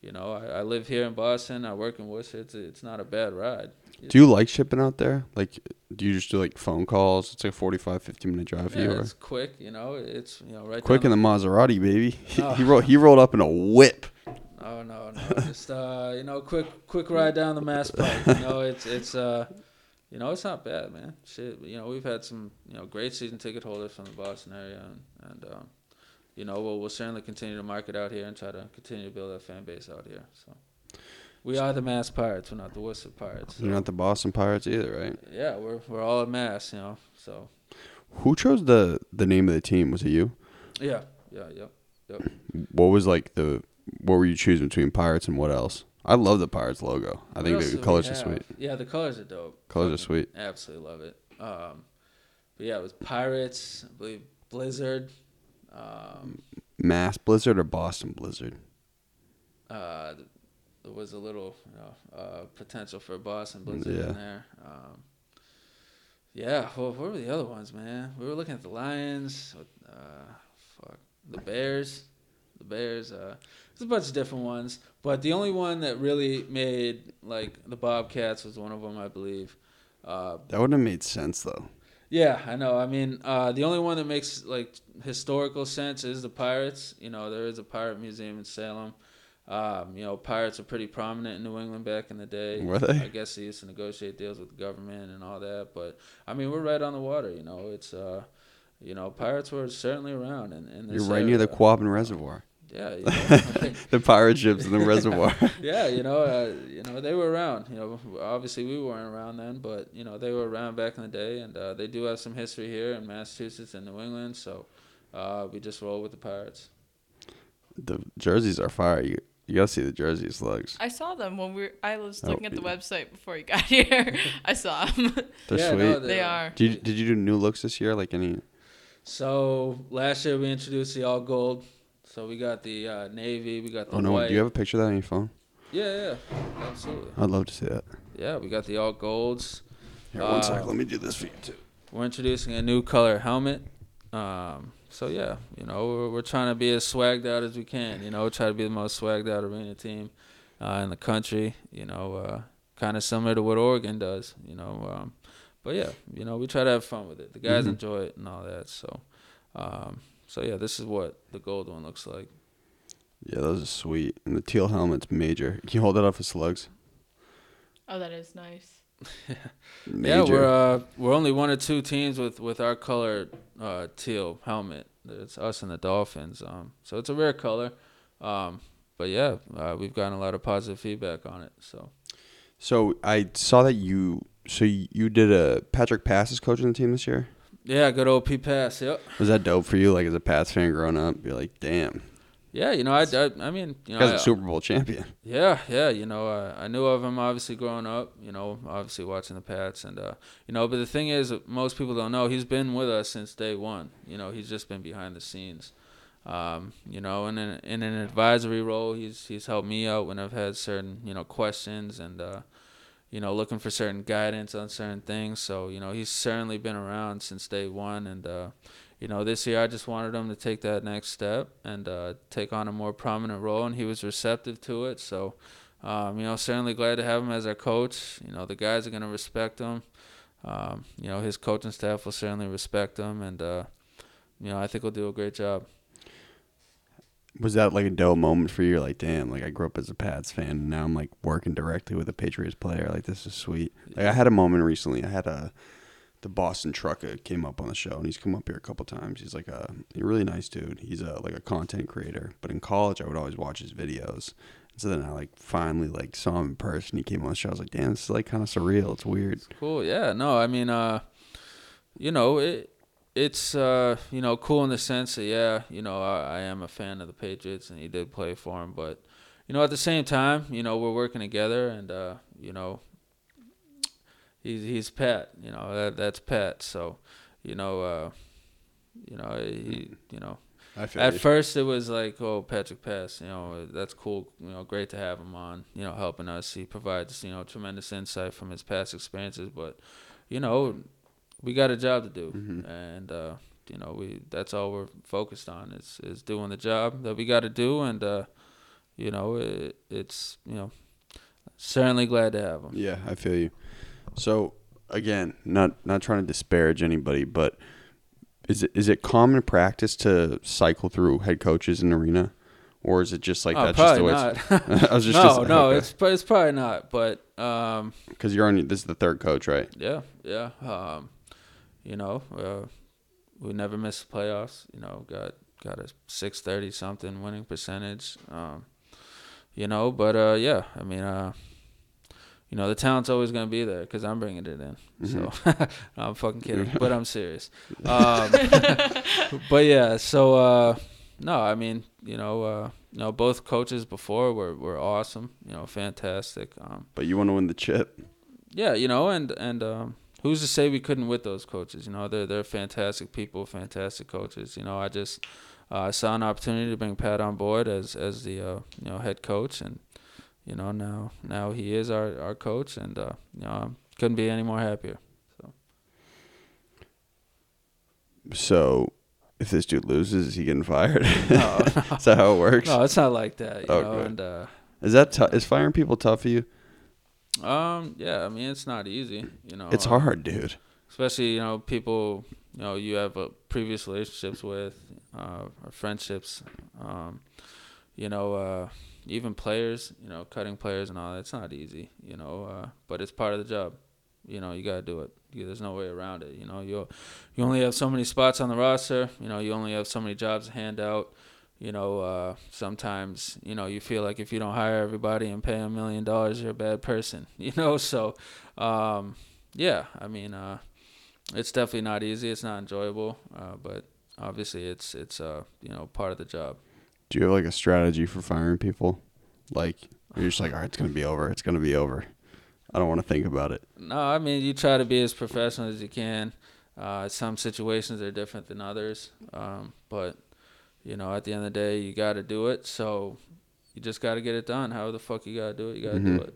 you know, I, I live here in Boston, I work in Worcester. It's, it's not a bad ride. Do you like shipping out there? Like, do you just do like phone calls? It's like a 45, 50 minute drive for Yeah. Or? it's quick, you know, it's, you know, right Quick in down the Maserati, baby. He, Oh. he rolled. He rolled up in a whip. Oh no, no, just uh, you know, quick, quick ride down the Mass Pike. You know, it's it's uh, you know, it's not bad, man. Shit, you know, we've had some you know great season ticket holders from the Boston area, and, and um, you know, we'll we'll certainly continue to market out here and try to continue to build that fan base out here. So We are the Mass Pirates. We're not the Worcester Pirates. You're not the Boston Pirates either, right? Yeah, we're we're all a Mass, you know. So Who chose the the name of the team? Was it you? yeah, yeah, yep. What was like the what were you choosing between Pirates and what else? I love the Pirates logo. I What think the colors are sweet. Yeah, the colors are dope. Colors are sweet. Absolutely love it. Um, but yeah, it was Pirates. I believe Blizzard. Um, Mass Blizzard or Boston Blizzard? uh, was a little you know, uh, potential for a Boston Blizzard Yeah. in there. Um, yeah, well, what were the other ones, man? We were looking at the Lions. Uh, fuck, the Bears. The Bears. Uh, there's a bunch of different ones, but the only one that really made like the Bobcats was one of them, I believe. Uh, That wouldn't have made sense though. yeah, I know. I mean, uh, the only one that makes like historical sense is the Pirates. You know, there is a pirate museum in Salem. Um, you know, pirates are pretty prominent in New England back in the day. Were they? I guess they used to negotiate deals with the government and all that. But I mean, we're right on the water. You know, it's uh, you know, pirates were certainly around. In You're right near the. Quabbin Reservoir. Yeah, you know, the pirate ships in the reservoir. yeah, you know, uh, you know, they were around. You know, obviously we weren't around then, but you know, they were around back in the day, and uh, they do have some history here in Massachusetts and New England. So uh, we just roll with the Pirates. the jerseys are fire. You you gotta see the jersey slugs. I saw them when we were, I was Oh, looking at the yeah. website before you got here. I saw them. They're yeah, sweet. no, they are. did you, did you do new looks this year? Like any? So last year we introduced the all gold. So we got the uh, navy, we got the Oh no! white. Do you have a picture of that on your phone? yeah, yeah, absolutely. I'd love to see that. Yeah, we got the all golds. Here, one sec. Uh, Let me do this for you too. We're introducing a new color helmet. Um, so yeah, you know, we're, we're trying to be as swagged out as we can. You know, try to be the most swagged out arena team uh, in the country. You know, uh, kind of similar to what Oregon does. You know, um, but yeah, you know, we try to have fun with it. The guys Mhm. enjoy it and all that. So, um, so yeah, this is what the gold one looks like. Yeah, those are sweet. And the teal helmet's major. Can you hold that up for slugs? Oh, that is nice. Yeah, we're uh, we're only one or two teams with with our color uh, teal helmet. It's us and the Dolphins. Um, so it's a rare color. Um, but yeah, uh, we've gotten a lot of positive feedback on it. So So I saw that you. So you did a Patrick Pass is coaching the team this year. yeah, good old P pass. Yep. Was that dope for you? Like as a Pats fan growing up, you're like, damn, Yeah, you know, I, I, I mean, you know, guys I- Super Bowl champion. Yeah, yeah, you know, uh, I knew of him obviously growing up, you know, obviously watching the Pats and uh, you know, but the thing is most people don't know he's been with us since day 1. You know, he's just been behind the scenes. Um, you know, and in, in an advisory role, he's he's helped me out when I've had certain, you know, questions and uh you know, looking for certain guidance on certain things. So, you know, he's certainly been around since day 1 and uh you know, this year I just wanted him to take that next step and uh, take on a more prominent role, and he was receptive to it. So, um, you know, certainly glad to have him as our coach. You know, the guys are going to respect him. Um, you know, his coaching staff will certainly respect him, and uh, you know, I think he'll do a great job. Was that like a dope moment for you? Like, damn, like I grew up as a Pats fan, and now I'm like working directly with a Patriots player. Like this is sweet. Like I had a moment recently. I had a the Boston trucker came up on the show, and he's come up here a couple times. He's like a, a really nice dude. He's a like a content creator. But in college, I would always watch his videos. And so then I like finally like saw him in person. He came on the show. I was like, damn, this is like kind of surreal. It's weird. Cool. Yeah. No, I mean, uh, you know, it, it's uh, you know, cool in the sense that yeah, you know, I, I am a fan of the Patriots, and he did play for him, but you know, at the same time, you know, we're working together, and uh, you know, he's he's Pat. You know, that that's Pat. So, you know, uh, you know, he, you know, I feel at you. first it was like, oh, Patrick Pass, you know, that's cool, you know, great to have him on, you know, helping us. He provides, you know, tremendous insight from his past experiences, but, you know, we got a job to do, Mhm. and uh, you know, we that's all we're focused on is is doing the job that we got to do, and uh, you know, it, it's you know, certainly glad to have him. Yeah, I feel you. So again, not not trying to disparage anybody, but is it is it common practice to cycle through head coaches in arena, or is it just like oh, that's just the probably way? not. It's, I was just no, just, no, it's it's probably not, but um, because you're on. This is the third coach, right? Yeah, yeah. Um, you know, uh, we never missed the playoffs. You know, got got a six thirty something winning percentage. Um, you know. But uh, yeah, I mean, uh, you know, the talent's always gonna be there because I'm bringing it in. So no, I'm fucking kidding, but I'm serious. Um, but yeah, so uh, no, I mean, you know, uh, you know, both coaches before were were awesome. You know, fantastic. Um, But you want to win the chip. yeah, you know, and and um, who's to say we couldn't with those coaches? You know, they're they're fantastic people, fantastic coaches. You know, I just uh, saw an opportunity to bring Pat on board as as the uh, you know head coach, and you know now now he is our our coach, and uh, you know I couldn't be any more happier. So, if this dude loses, is he getting fired? No, is that how it works? no, it's not like that. You know, Okay. and uh, Is that tou- is firing people tough for you? um, yeah, I mean it's not easy. You know, It's hard, dude. especially you know people you know you have uh, previous relationships with uh, or friendships um, you know uh, even players you know cutting players and all that it's not easy you know uh, but it's part of the job you know you got to do it you, there's no way around it you know you you only have so many spots on the roster you know you only have so many jobs to hand out you know uh, sometimes you know you feel like if you don't hire everybody and pay a million dollars you're a bad person you know so um, yeah i mean uh, it's definitely not easy. It's not enjoyable, uh, but obviously it's it's uh you know part of the job. Do you have like a strategy for firing people? Like you're just like, all right, it's gonna be over. It's gonna be over. I don't want to think about it. No, I mean you try to be as professional as you can. Uh, some situations are different than others, um, but you know at the end of the day you got to do it. So you just got to get it done. How the fuck you got to do it? You got to Mhm. do it.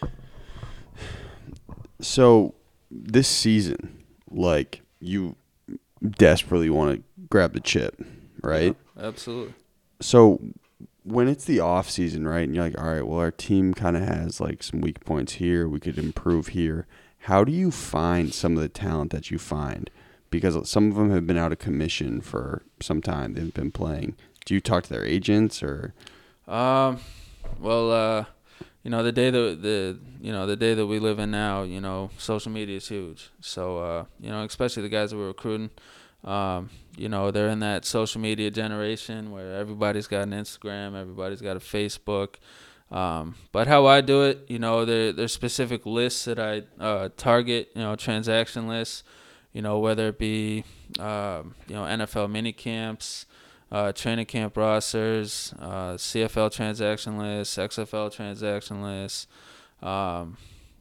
So So this season, like you desperately want to grab the chip, right? Yeah, absolutely. So when it's the off season, right, and you're like, all right, well, our team kind of has like some weak points here. We could improve here. How do you find some of the talent that you find? Because some of them have been out of commission for some time. They've been playing. Do you talk to their agents or? Um, well, uh, you know, the day that the you know the day that we live in now, you know, social media is huge. So, uh, you know, especially the guys that we're recruiting, um, you know, they're in that social media generation where everybody's got an Instagram, everybody's got a Facebook. Um, but how I do it, you know, there there's specific lists that I uh, target, you know, transaction lists, you know, whether it be um, you know NFL mini camps, uh, training camp rosters, uh, CFL transaction lists, XFL transaction lists. Um,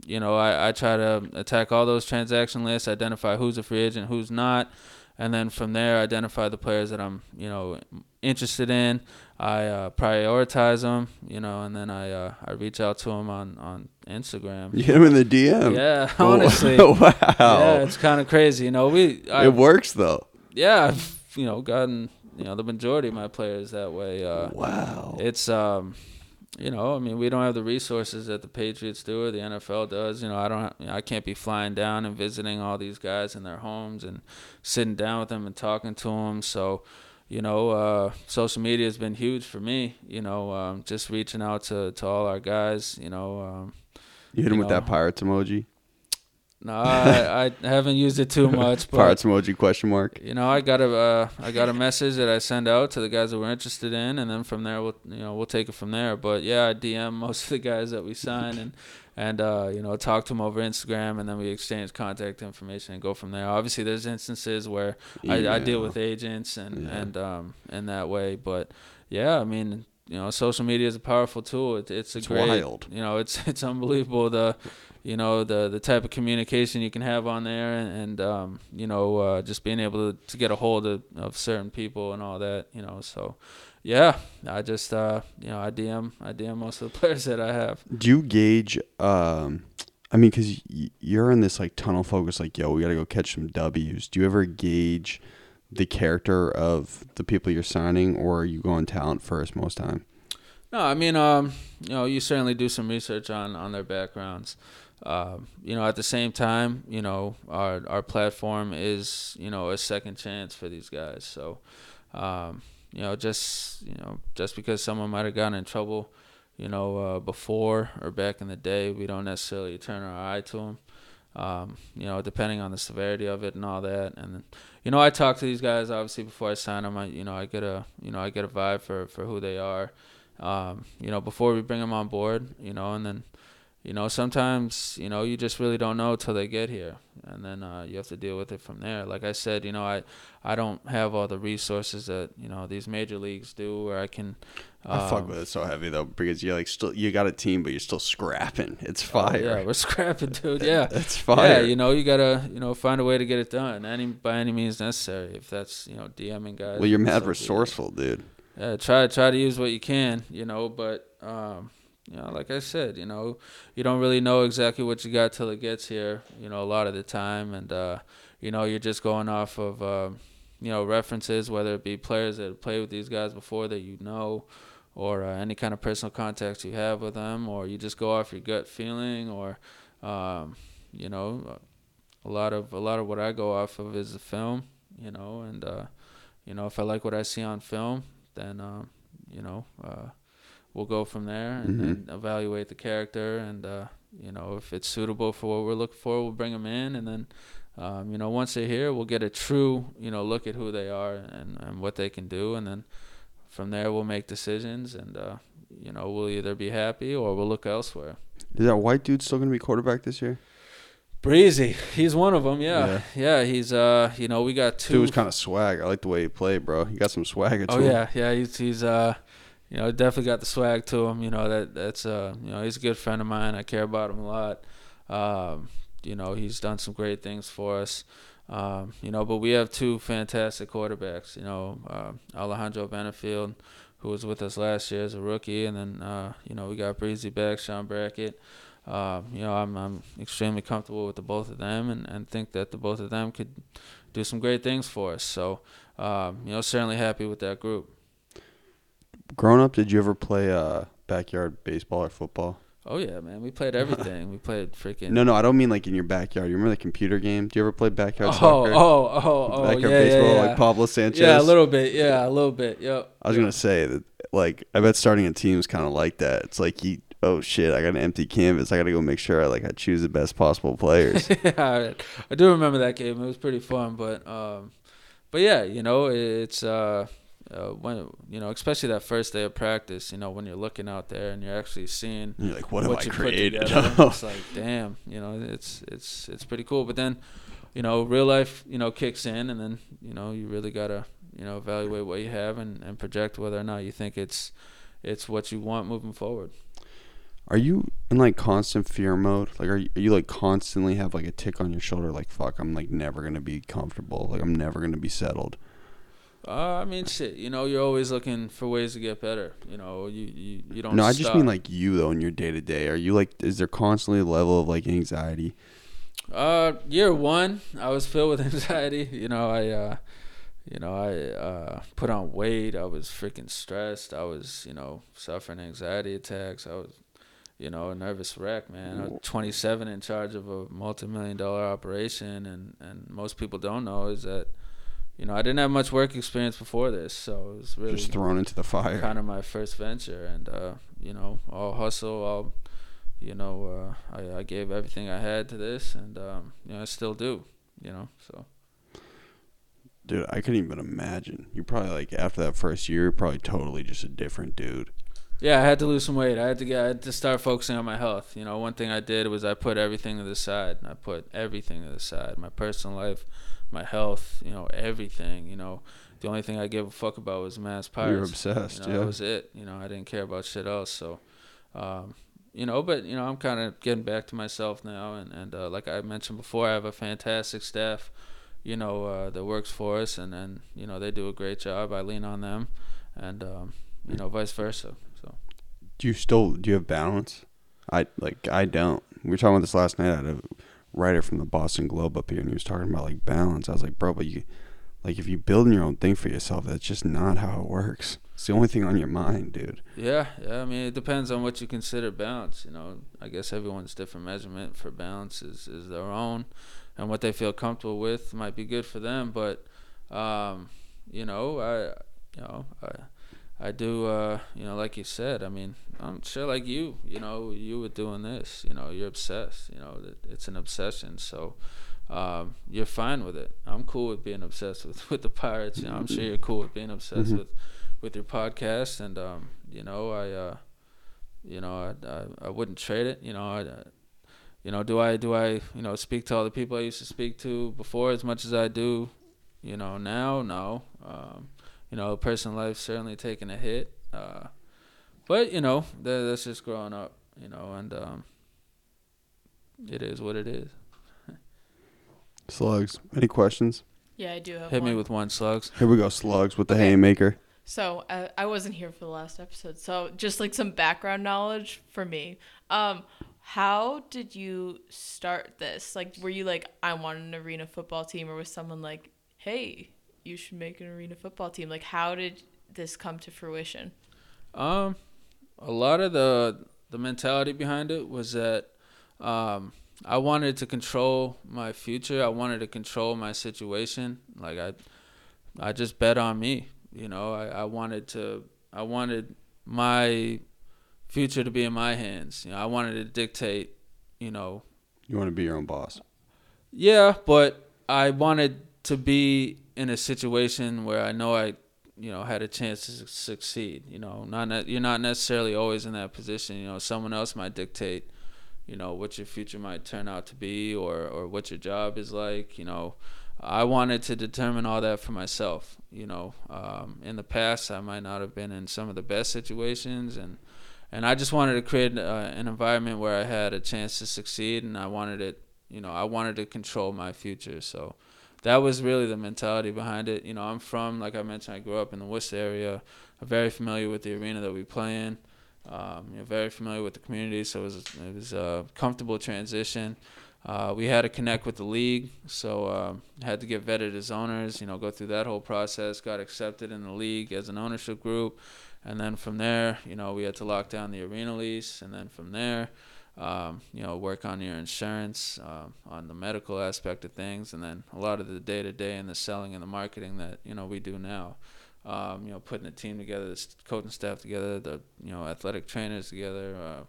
you know, I, I try to attack all those transaction lists, identify who's a free agent, who's not, and then from there identify the players that I'm, you know, interested in. I uh, prioritize them, you know, and then I uh, I reach out to them on on Instagram. You hit them in the DM. Yeah, honestly. wow. Yeah, it's kind of crazy. You know, we I, it works though. yeah, I've you know gotten you know the majority of my players that way. Uh, Wow. it's um, you know, I mean, we don't have the resources that the Patriots do or the NFL does. You know, I don't, you know, I can't be flying down and visiting all these guys in their homes and sitting down with them and talking to them. So, you know, uh, social media has been huge for me. You know, um, just reaching out to to all our guys. You know, um, You hit him you with that pirates emoji. No, I, I haven't used it too much, but Pirates emoji question mark. you know, I got a uh, I got a message that I send out to the guys that we're interested in, and then from there we'll you know we'll take it from there. But yeah, I DM most of the guys that we sign and and uh, you know talk to them over Instagram, and then we exchange contact information and go from there. Obviously, there's instances where I, I deal with agents and Yeah. and um in that way, but yeah, I mean. You know, social media is a powerful tool. It, it's a It's great, wild. you know, it's it's unbelievable the, you know, the the type of communication you can have on there, and, and um, you know, uh, just being able to, to get a hold of, of certain people and all that, you know. So, yeah, I just, uh, you know, I DM I DM most of the players that I have. Do you gauge? Um, I mean, because you're in this like tunnel focus, like yo, we gotta go catch some W's. Do you ever gauge the character of the people you're signing, or are you going talent first most time? No, I mean, um, you know, you certainly do some research on on their backgrounds. Um, you know, at the same time, you know, our our platform is you know a second chance for these guys. So, um, you know, just you know, just because someone might have gotten in trouble, you know, uh, before or back in the day, we don't necessarily turn our eye to them. Um, you know, depending on the severity of it and all that, and you know, I talk to these guys obviously before I sign them. I you know I get a you know I get a vibe for for who they are um, you know, before we bring them on board, you know, and then, you know, sometimes, you know, you just really don't know till they get here, and then uh, you have to deal with it from there. Like I said, you know, I, I don't have all the resources that you know these major leagues do, where I can. Um, I fuck with it so heavy though because you're like still you got a team but you're still scrapping. It's oh, fire. yeah, we're scrapping, dude. Yeah, it's fire. Yeah, you know, you gotta, you know, find a way to get it done, any by any means necessary. If that's, you know, DMing guys. well, you're mad resourceful, dude. Yeah, try try to use what you can, you know, but um, you know, like I said, you know, you don't really know exactly what you got till it gets here, you know, a lot of the time, and uh, you know, you're just going off of, uh, you know, references, whether it be players that played with these guys before that you know, or uh, any kind of personal contacts you have with them, or you just go off your gut feeling, or, um, you know, a lot of a lot of what I go off of is the film, you know, and uh, you know, if I like what I see on film, then um, you know, uh, we'll go from there and, Mhm. and evaluate the character, and uh, you know, if it's suitable for what we're looking for, we'll bring them in, and then. Um, you know, once they're here, we'll get a true, you know, look at who they are and, and what they can do, and then from there we'll make decisions, and uh, you know, we'll either be happy or we'll look elsewhere. Is that white dude still gonna be quarterback this year? Breezy, he's one of them. Yeah, yeah. he's uh, you know, we got two. Dude was kind of swag. I like the way he played, bro. He got some swagger to Oh him. yeah, yeah. He's he's uh, you know, definitely got the swag to him. You know that that's uh, you know, he's a good friend of mine. I care about him a lot. Um, you know, he's done some great things for us. Um, you know, but we have two fantastic quarterbacks. You know, uh, Alejandro Bennifield, who was with us last year as a rookie, and then uh, you know we got Breezy back, Sean Brackett. Um, you know, I'm I'm extremely comfortable with the both of them, and, and think that the both of them could do some great things for us. So, um, you know, certainly happy with that group. Growing up, did you ever play uh, backyard baseball or football? Oh yeah, man. We played everything. we played freaking. No, no, I don't mean like in your backyard. You remember the computer game? Do you ever play backyard Oh, soccer? oh, oh, oh, backyard yeah, baseball, yeah, yeah. like Pablo Sanchez. Yeah, a little bit. Yeah, a little bit. Yep. I was gonna say that, like, I bet starting a team is kind of like that. It's like you, oh shit, I got an empty canvas. I got to go make sure I like I choose the best possible players. yeah, I do remember that game. It was pretty fun, but um, but yeah, you know, it's uh, uh, when you know, especially that first day of practice, you know, when you're looking out there and you're actually seeing you're like, what have I created? it's like, damn, you know, it's it's it's pretty cool. But then, you know, real life, you know, kicks in, and then you know, you really gotta, you know, evaluate what you have and, and project whether or not you think it's it's what you want moving forward. Are you in like constant fear mode? Like, are you, are you like constantly have like a tick on your shoulder? Like, fuck, I'm like never gonna be comfortable. Like, I'm never gonna be settled. Uh, I mean, shit. You know, you're always looking for ways to get better. You know, you you, you don't. No, I just stop. mean like you though in your day to day. Are you like, is there constantly a level of like anxiety? Uh, year one, I was filled with anxiety. You know, I, uh, you know, I uh, put on weight. I was freaking stressed. I was, you know, suffering anxiety attacks. I was, you know, a nervous wreck, man. I was 27 in charge of a multi-million dollar operation, and and most people don't know is that, you know, I didn't have much work experience before this, so it was really Just thrown into the fire. kind of my first venture and uh, you know all hustle all you know uh, I, I gave everything i had to this and um, you know i still do you know so Dude, I couldn't even imagine. You probably like after that first year, you're probably totally just a different dude. yeah i had to lose some weight i had to get i had to start focusing on my health you know one thing i did was i put everything to the side i put everything to the side my personal life my health you know everything you know the only thing i gave a fuck about was mass pirates You're obsessed, You know, yeah. That was it. You know, I didn't care about shit else. So, um, you know, but you know, I'm kind of getting back to myself now, and and uh, like I mentioned before, I have a fantastic staff. You know, uh, that works for us, and and you know they do a great job. I lean on them, and um, you know, vice versa. So. Do you still do you have balance? I like I don't. We were talking about this last night. I writer from the Boston Globe up here, and he was talking about like balance. I was like, bro, but you, like, if you building your own thing for yourself, that's just not how it works. It's the only thing on your mind, dude. Yeah, yeah. I mean, it depends on what you consider balance. You know, I guess everyone's different measurement for balance is, is their own, and what they feel comfortable with might be good for them. But, um, you know, I, you know, I, I do, uh, you know, like you said. I mean, I'm sure, like you, you know, you were doing this. You know, you're obsessed. You know, it's an obsession. So. Um, you're fine with it. I'm cool with being obsessed with, with the Pirates. You know, I'm sure you're cool with being obsessed Mhm. with with your podcast, and um, you know, I, uh, you know, I, I, I wouldn't trade it. You know, I, uh, you know, do I do I you know speak to all the people I used to speak to before as much as I do, you know, now? No. Um, you know, personal life certainly taking a hit. Uh, but you know, that, that's just growing up. You know, and um, it is what it is. Slugs. Any questions? Yeah, I do have Hit one. me with one slugs. Here we go. Slugs with the Okay. haymaker. So uh, I wasn't here for the last episode, so just like some background knowledge for me. Um, how did you start this? Like, were you like, I want an arena football team, or was someone like, hey, you should make an arena football team? Like, how did this come to fruition? Um, a lot of the the mentality behind it was that um, I wanted to control my future. I wanted to control my situation. Like I, I just bet on me. You know, I, I wanted to. I wanted my future to be in my hands. You know, I wanted to dictate. You know, You want to be your own boss. yeah, but I wanted to be in a situation where I know I, you know, had a chance to succeed. You know, not ne- you're not necessarily always in that position. You know, someone else might dictate, you know, what your future might turn out to be, or or what your job is like. You know, I wanted to determine all that for myself. You know, um, in the past I might not have been in some of the best situations, and and I just wanted to create uh, an environment where I had a chance to succeed, and I wanted it. You know, I wanted to control my future. So that was really the mentality behind it. You know, I'm from, like I mentioned, I grew up in the Worcester area. I'm very familiar with the arena that we play in. Um, you know, very familiar with the community, so it was it was a comfortable transition. Uh, we had to connect with the league, so um, had to get vetted as owners. You know, go through that whole process. Got accepted in the league as an ownership group, and then from there, you know, we had to lock down the arena lease, and then from there, um, you know, work on your insurance, um, on the medical aspect of things, and then a lot of the day to day and the selling and the marketing that you know we do now. Um, you know, putting a team together, the coaching staff together, the you know athletic trainers together, uh,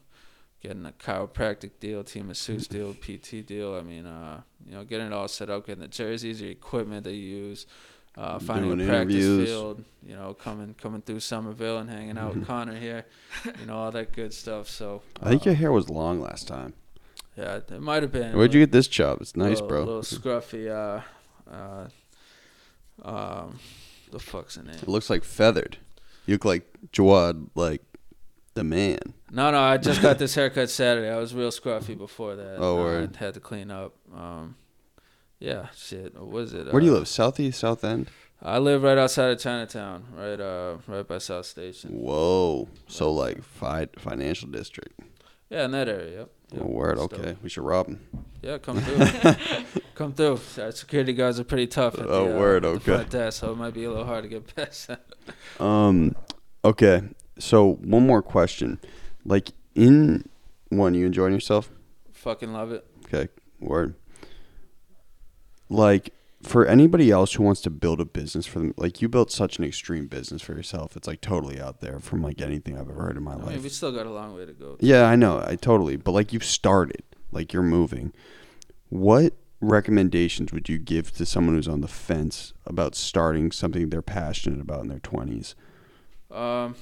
getting a chiropractic deal, team masseuse deal, PT deal. I mean, uh, you know, getting it all set up, getting the jerseys, the equipment they use, uh, finding Doing a practice interviews. field. You know, coming coming through Somerville and hanging out with Conor here. You know, all that good stuff. So I think uh, your hair was long last time. yeah, it might have been. Where'd you get this chop? It's nice, little, bro. Little scruffy. Uh, uh, um, the fuck's the name? It looks like feathered. You look like Jawad, like the man. No, no, I just got this haircut Saturday. I was real scruffy before that. Oh, Uh, word. I had to clean up. Um, yeah, shit. What was it? Where do you Uh, live? Southeast, South End. I live right outside of Chinatown, right, uh, right by South Station. Whoa. So like fi- financial district. Yeah, in that area. Yep. yep. Oh, word. Still. Okay, we should rob them. Yeah, come through. come through. Our security guards are pretty tough. At the, Oh, uh, word, the okay. front desk, so it might be a little hard to get past that. Um. Okay. So one more question. Like in one, you enjoying yourself? Fucking love it. Okay. Word. Like for anybody else who wants to build a business for them, like you built such an extreme business for yourself. It's like totally out there from like anything I've ever heard in my I life. mean, we still got a long way to go. Yeah, I know. I totally. But like you've started, like you're moving. What recommendations would you give to someone who's on the fence about starting something they're passionate about in their 20s? Um,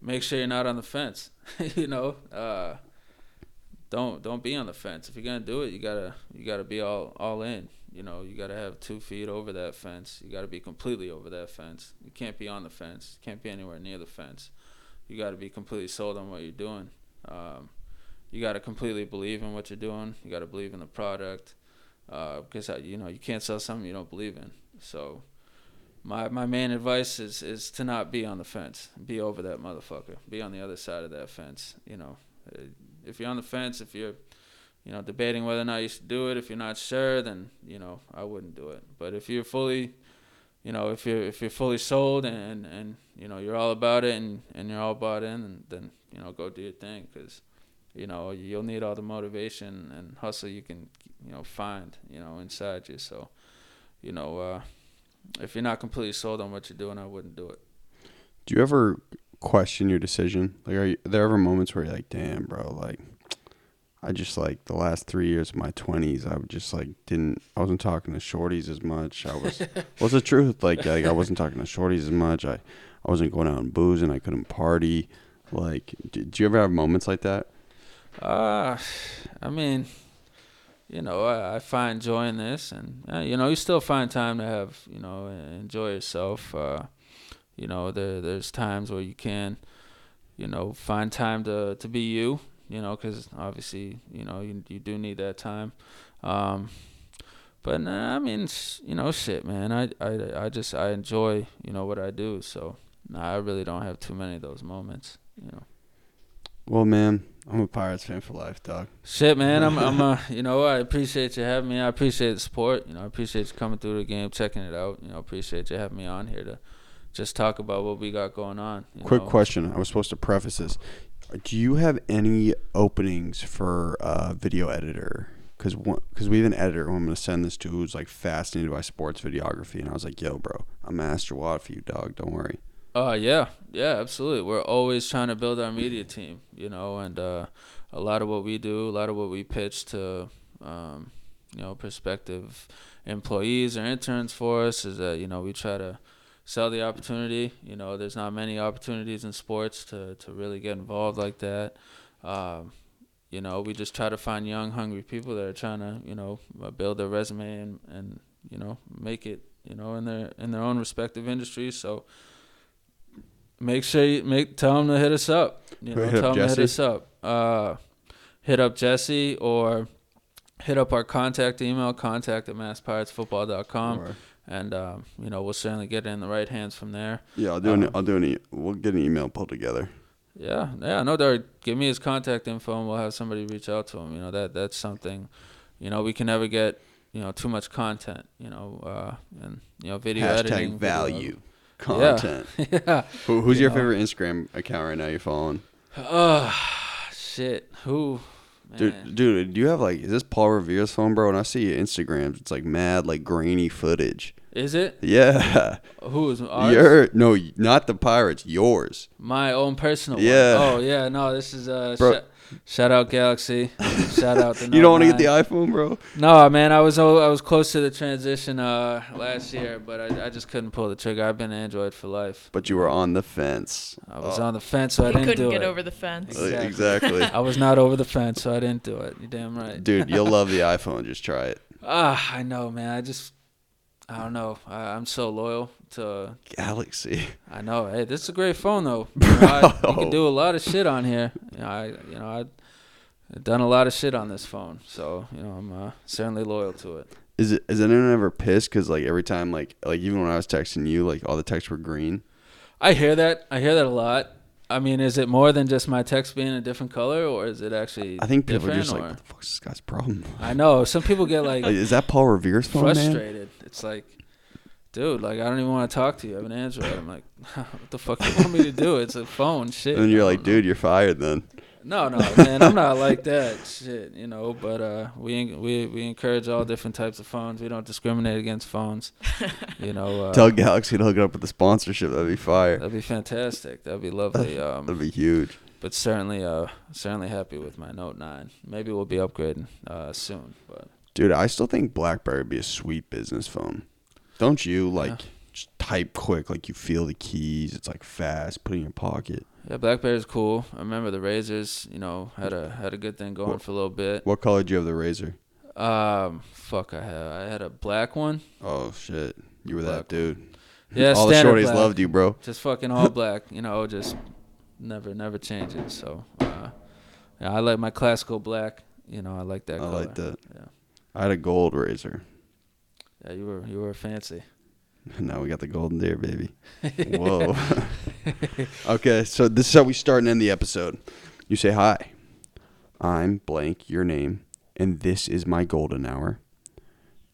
make sure you're not on the fence. you know, uh, don't don't be on the fence. If you're gonna do it, you gotta you gotta be all all in. You know, you gotta have two feet over that fence. You gotta be completely over that fence. You can't be on the fence. You can't be anywhere near the fence. You gotta be completely sold on what you're doing. Um, you gotta completely believe in what you're doing. You gotta believe in the product. Uh, because you know you can't sell something you don't believe in. So my my main advice is is to not be on the fence. Be over that motherfucker. Be on the other side of that fence. You know, Uh, if you're on the fence, if you're you know debating whether or not you should do it, if you're not sure, then you know I wouldn't do it. But if you're fully you know, if you're if you're fully sold and and you know you're all about it and and you're all bought in, and then you know go do your thing because you know you'll need all the motivation and hustle you can you know find you know inside you. So you know uh, if you're not completely sold on what you're doing, I wouldn't do it. Do you ever question your decision? Like, are, you, are there ever moments where you're like, damn, bro, like, I just like the last three years of my 20s, I just like didn't, I wasn't talking to shorties as much. I was, what's the truth? Like, like, I wasn't talking to shorties as much. I, I wasn't going out and boozing. I couldn't party. Like, did you ever have moments like that? Uh, I mean, you know, I, I find joy in this, and uh, you know, you still find time to have, you know, enjoy yourself. Uh, you know, there there's times where you can, you know, find time to to be you. You know, because obviously, you know, you you do need that time. Um, but nah, I mean, you know, shit, man. I, I I just I enjoy, you know, what I do. So nah, I really don't have too many of those moments. You know. Well, man, I'm a Pirates fan for life, dog. Shit, man. I'm, I'm, uh, you know, I appreciate you having me. I appreciate the support. You know, I appreciate you coming through the game, checking it out. You know, appreciate you having me on here to just talk about what we got going on. Quick know. question. I was supposed to preface this. Do you have any openings for uh, video editor? Because because we have an editor who I'm going to send this to who's like fascinated by sports videography, and I was like, "Yo, bro, I'm a Master Watt for you, dog. Don't worry." Uh, yeah, yeah, absolutely. We're always trying to build our media team, you know, and uh, a lot of what we do, a lot of what we pitch to, um, you know, prospective employees or interns for us is that you know we try to sell the opportunity. You know, there's not many opportunities in sports to to really get involved like that. Um, you know, we just try to find young, hungry people that are trying to, you know, uh, build their resume and and you know make it, you know, in their in their own respective industries. So make sure you make tell them to hit us up. You know, Hit tell them to hit us up. Uh, hit up Jesse or hit up our contact email, contact at masspiratefootball.com. Or- And um, you know, we'll certainly get it in the right hands from there. yeah, I'll do an Uh, I'll do an e- we'll get an email pulled together. Yeah, yeah, no doubt. Give me his contact info, and we'll have somebody reach out to him. You know that that's something. You know, we can never get you know too much content. You know, uh, and you know video Hashtag editing, video- value content. yeah. Who, who's You your know. favorite Instagram account right now? You're following, Oh, shit. Who? Dude. Dude, do you have like is this Paul Revere's phone, bro? And I see your Instagrams, it's like mad, like grainy footage. Is it? Yeah, Who is ours? your no, not the Pirates, yours. My own personal Yeah. one. Oh, yeah. No, this is uh, Bro. Sh- shout out Galaxy. shout out the You don't want to get the iPhone, bro? No, man. I was o- I was close to the transition uh, last year, but I, I just couldn't pull the trigger. I've been Android for life. But you were on the fence. I was Oh, on the fence, so I he didn't couldn't do get it. over the fence. uh, Exactly. exactly. I was not over the fence, so I didn't do it. You're damn right. Dude, you'll love the iPhone. Just try it. Ah, I know, man. I just, I don't know. I, I'm so loyal to Galaxy. I know. Hey, this is a great phone though. You, know, I, you can do a lot of shit on here. You know, I you know I I've done a lot of shit on this phone, so you know I'm uh, certainly loyal to it. Is it? Is anyone ever pissed? Cause like every time, like like even when I was texting you, like all the texts were green. I hear that. I hear that a lot. I mean, is it more than just my text being a different color, or is it actually? I think people are just like, what the fuck's this guy's problem? I know some people get like is that Paul Revere's phone, man? frustrated. It's like, dude, like I don't even want to talk to you. I have an Android. I'm like, what the fuck do you want me to do? It's a phone. Shit. And then you're like, know. dude, you're fired then. No, no, man, I'm not like that. Shit, you know. But uh, we we we encourage all different types of phones. We don't discriminate against phones. You know. Uh, Tell Galaxy to hook it up with the sponsorship. That'd be fire. that'd be fantastic. That'd be lovely. That'd Um, be huge. but certainly, uh, certainly happy with my Note Nine. Maybe we'll be upgrading uh soon. But Dude, I still think BlackBerry would be a sweet business phone. Don't you? Like, just type quick. Like, you feel the keys. It's like fast. Put it in your pocket. yeah, BlackBerry's cool. I remember the Razors. You know, had a had a good thing going What- for a little bit. What color do you have the Razor? Um, fuck, I had I had a black one. Oh, shit. You were that Black dude. Yeah, All the shorties black. loved you, bro. just fucking all black, you know, just never never changing. So uh, yeah, I like my classical black. You know, I like that. I color. like that. Yeah, I had a gold Razor. Yeah, you were you were fancy. Now we got the golden deer, baby. Whoa. okay, so this is how we start and end the episode. You say, Hi, I'm blank, your name, and this is my golden hour.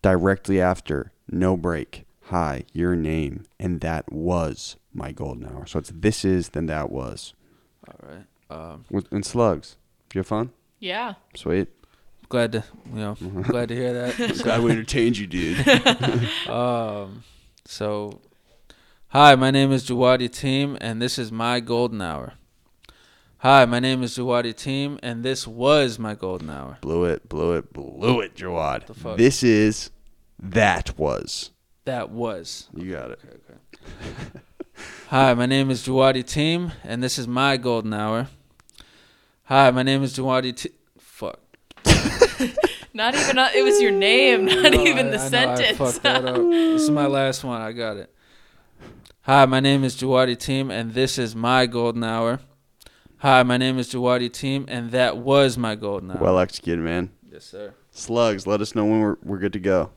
Directly after, no break. Hi, your name, and that was my golden hour. So it's this is, then that was. All right. Um, With- And slugs. Did you have fun? Yeah. Sweet. Glad to you know glad to hear that. Glad we entertained you, dude. Um, so, hi, my name is Jawad Yatim, and this is my golden hour. Hi, my name is Jawad Yatim, and this was my golden hour. blew it, blew it, blew it, Jawad. The fuck? This is, that was. That was. You got it. Okay, okay. Hi, my name is Jawad Yatim, and this is my golden hour. Hi, my name is Jawad Yatim. Fuck. Not even a, it was your name, not No, even I- the I know, I sentence. fucked that up. This is my last one. I got it. Hi, my name is Jawad Yatim, and this is my golden hour. Hi, my name is Jawad Yatim, and that was my golden hour. Well executed, man. yes, sir. Slugs, let us know when we're, we're good to go.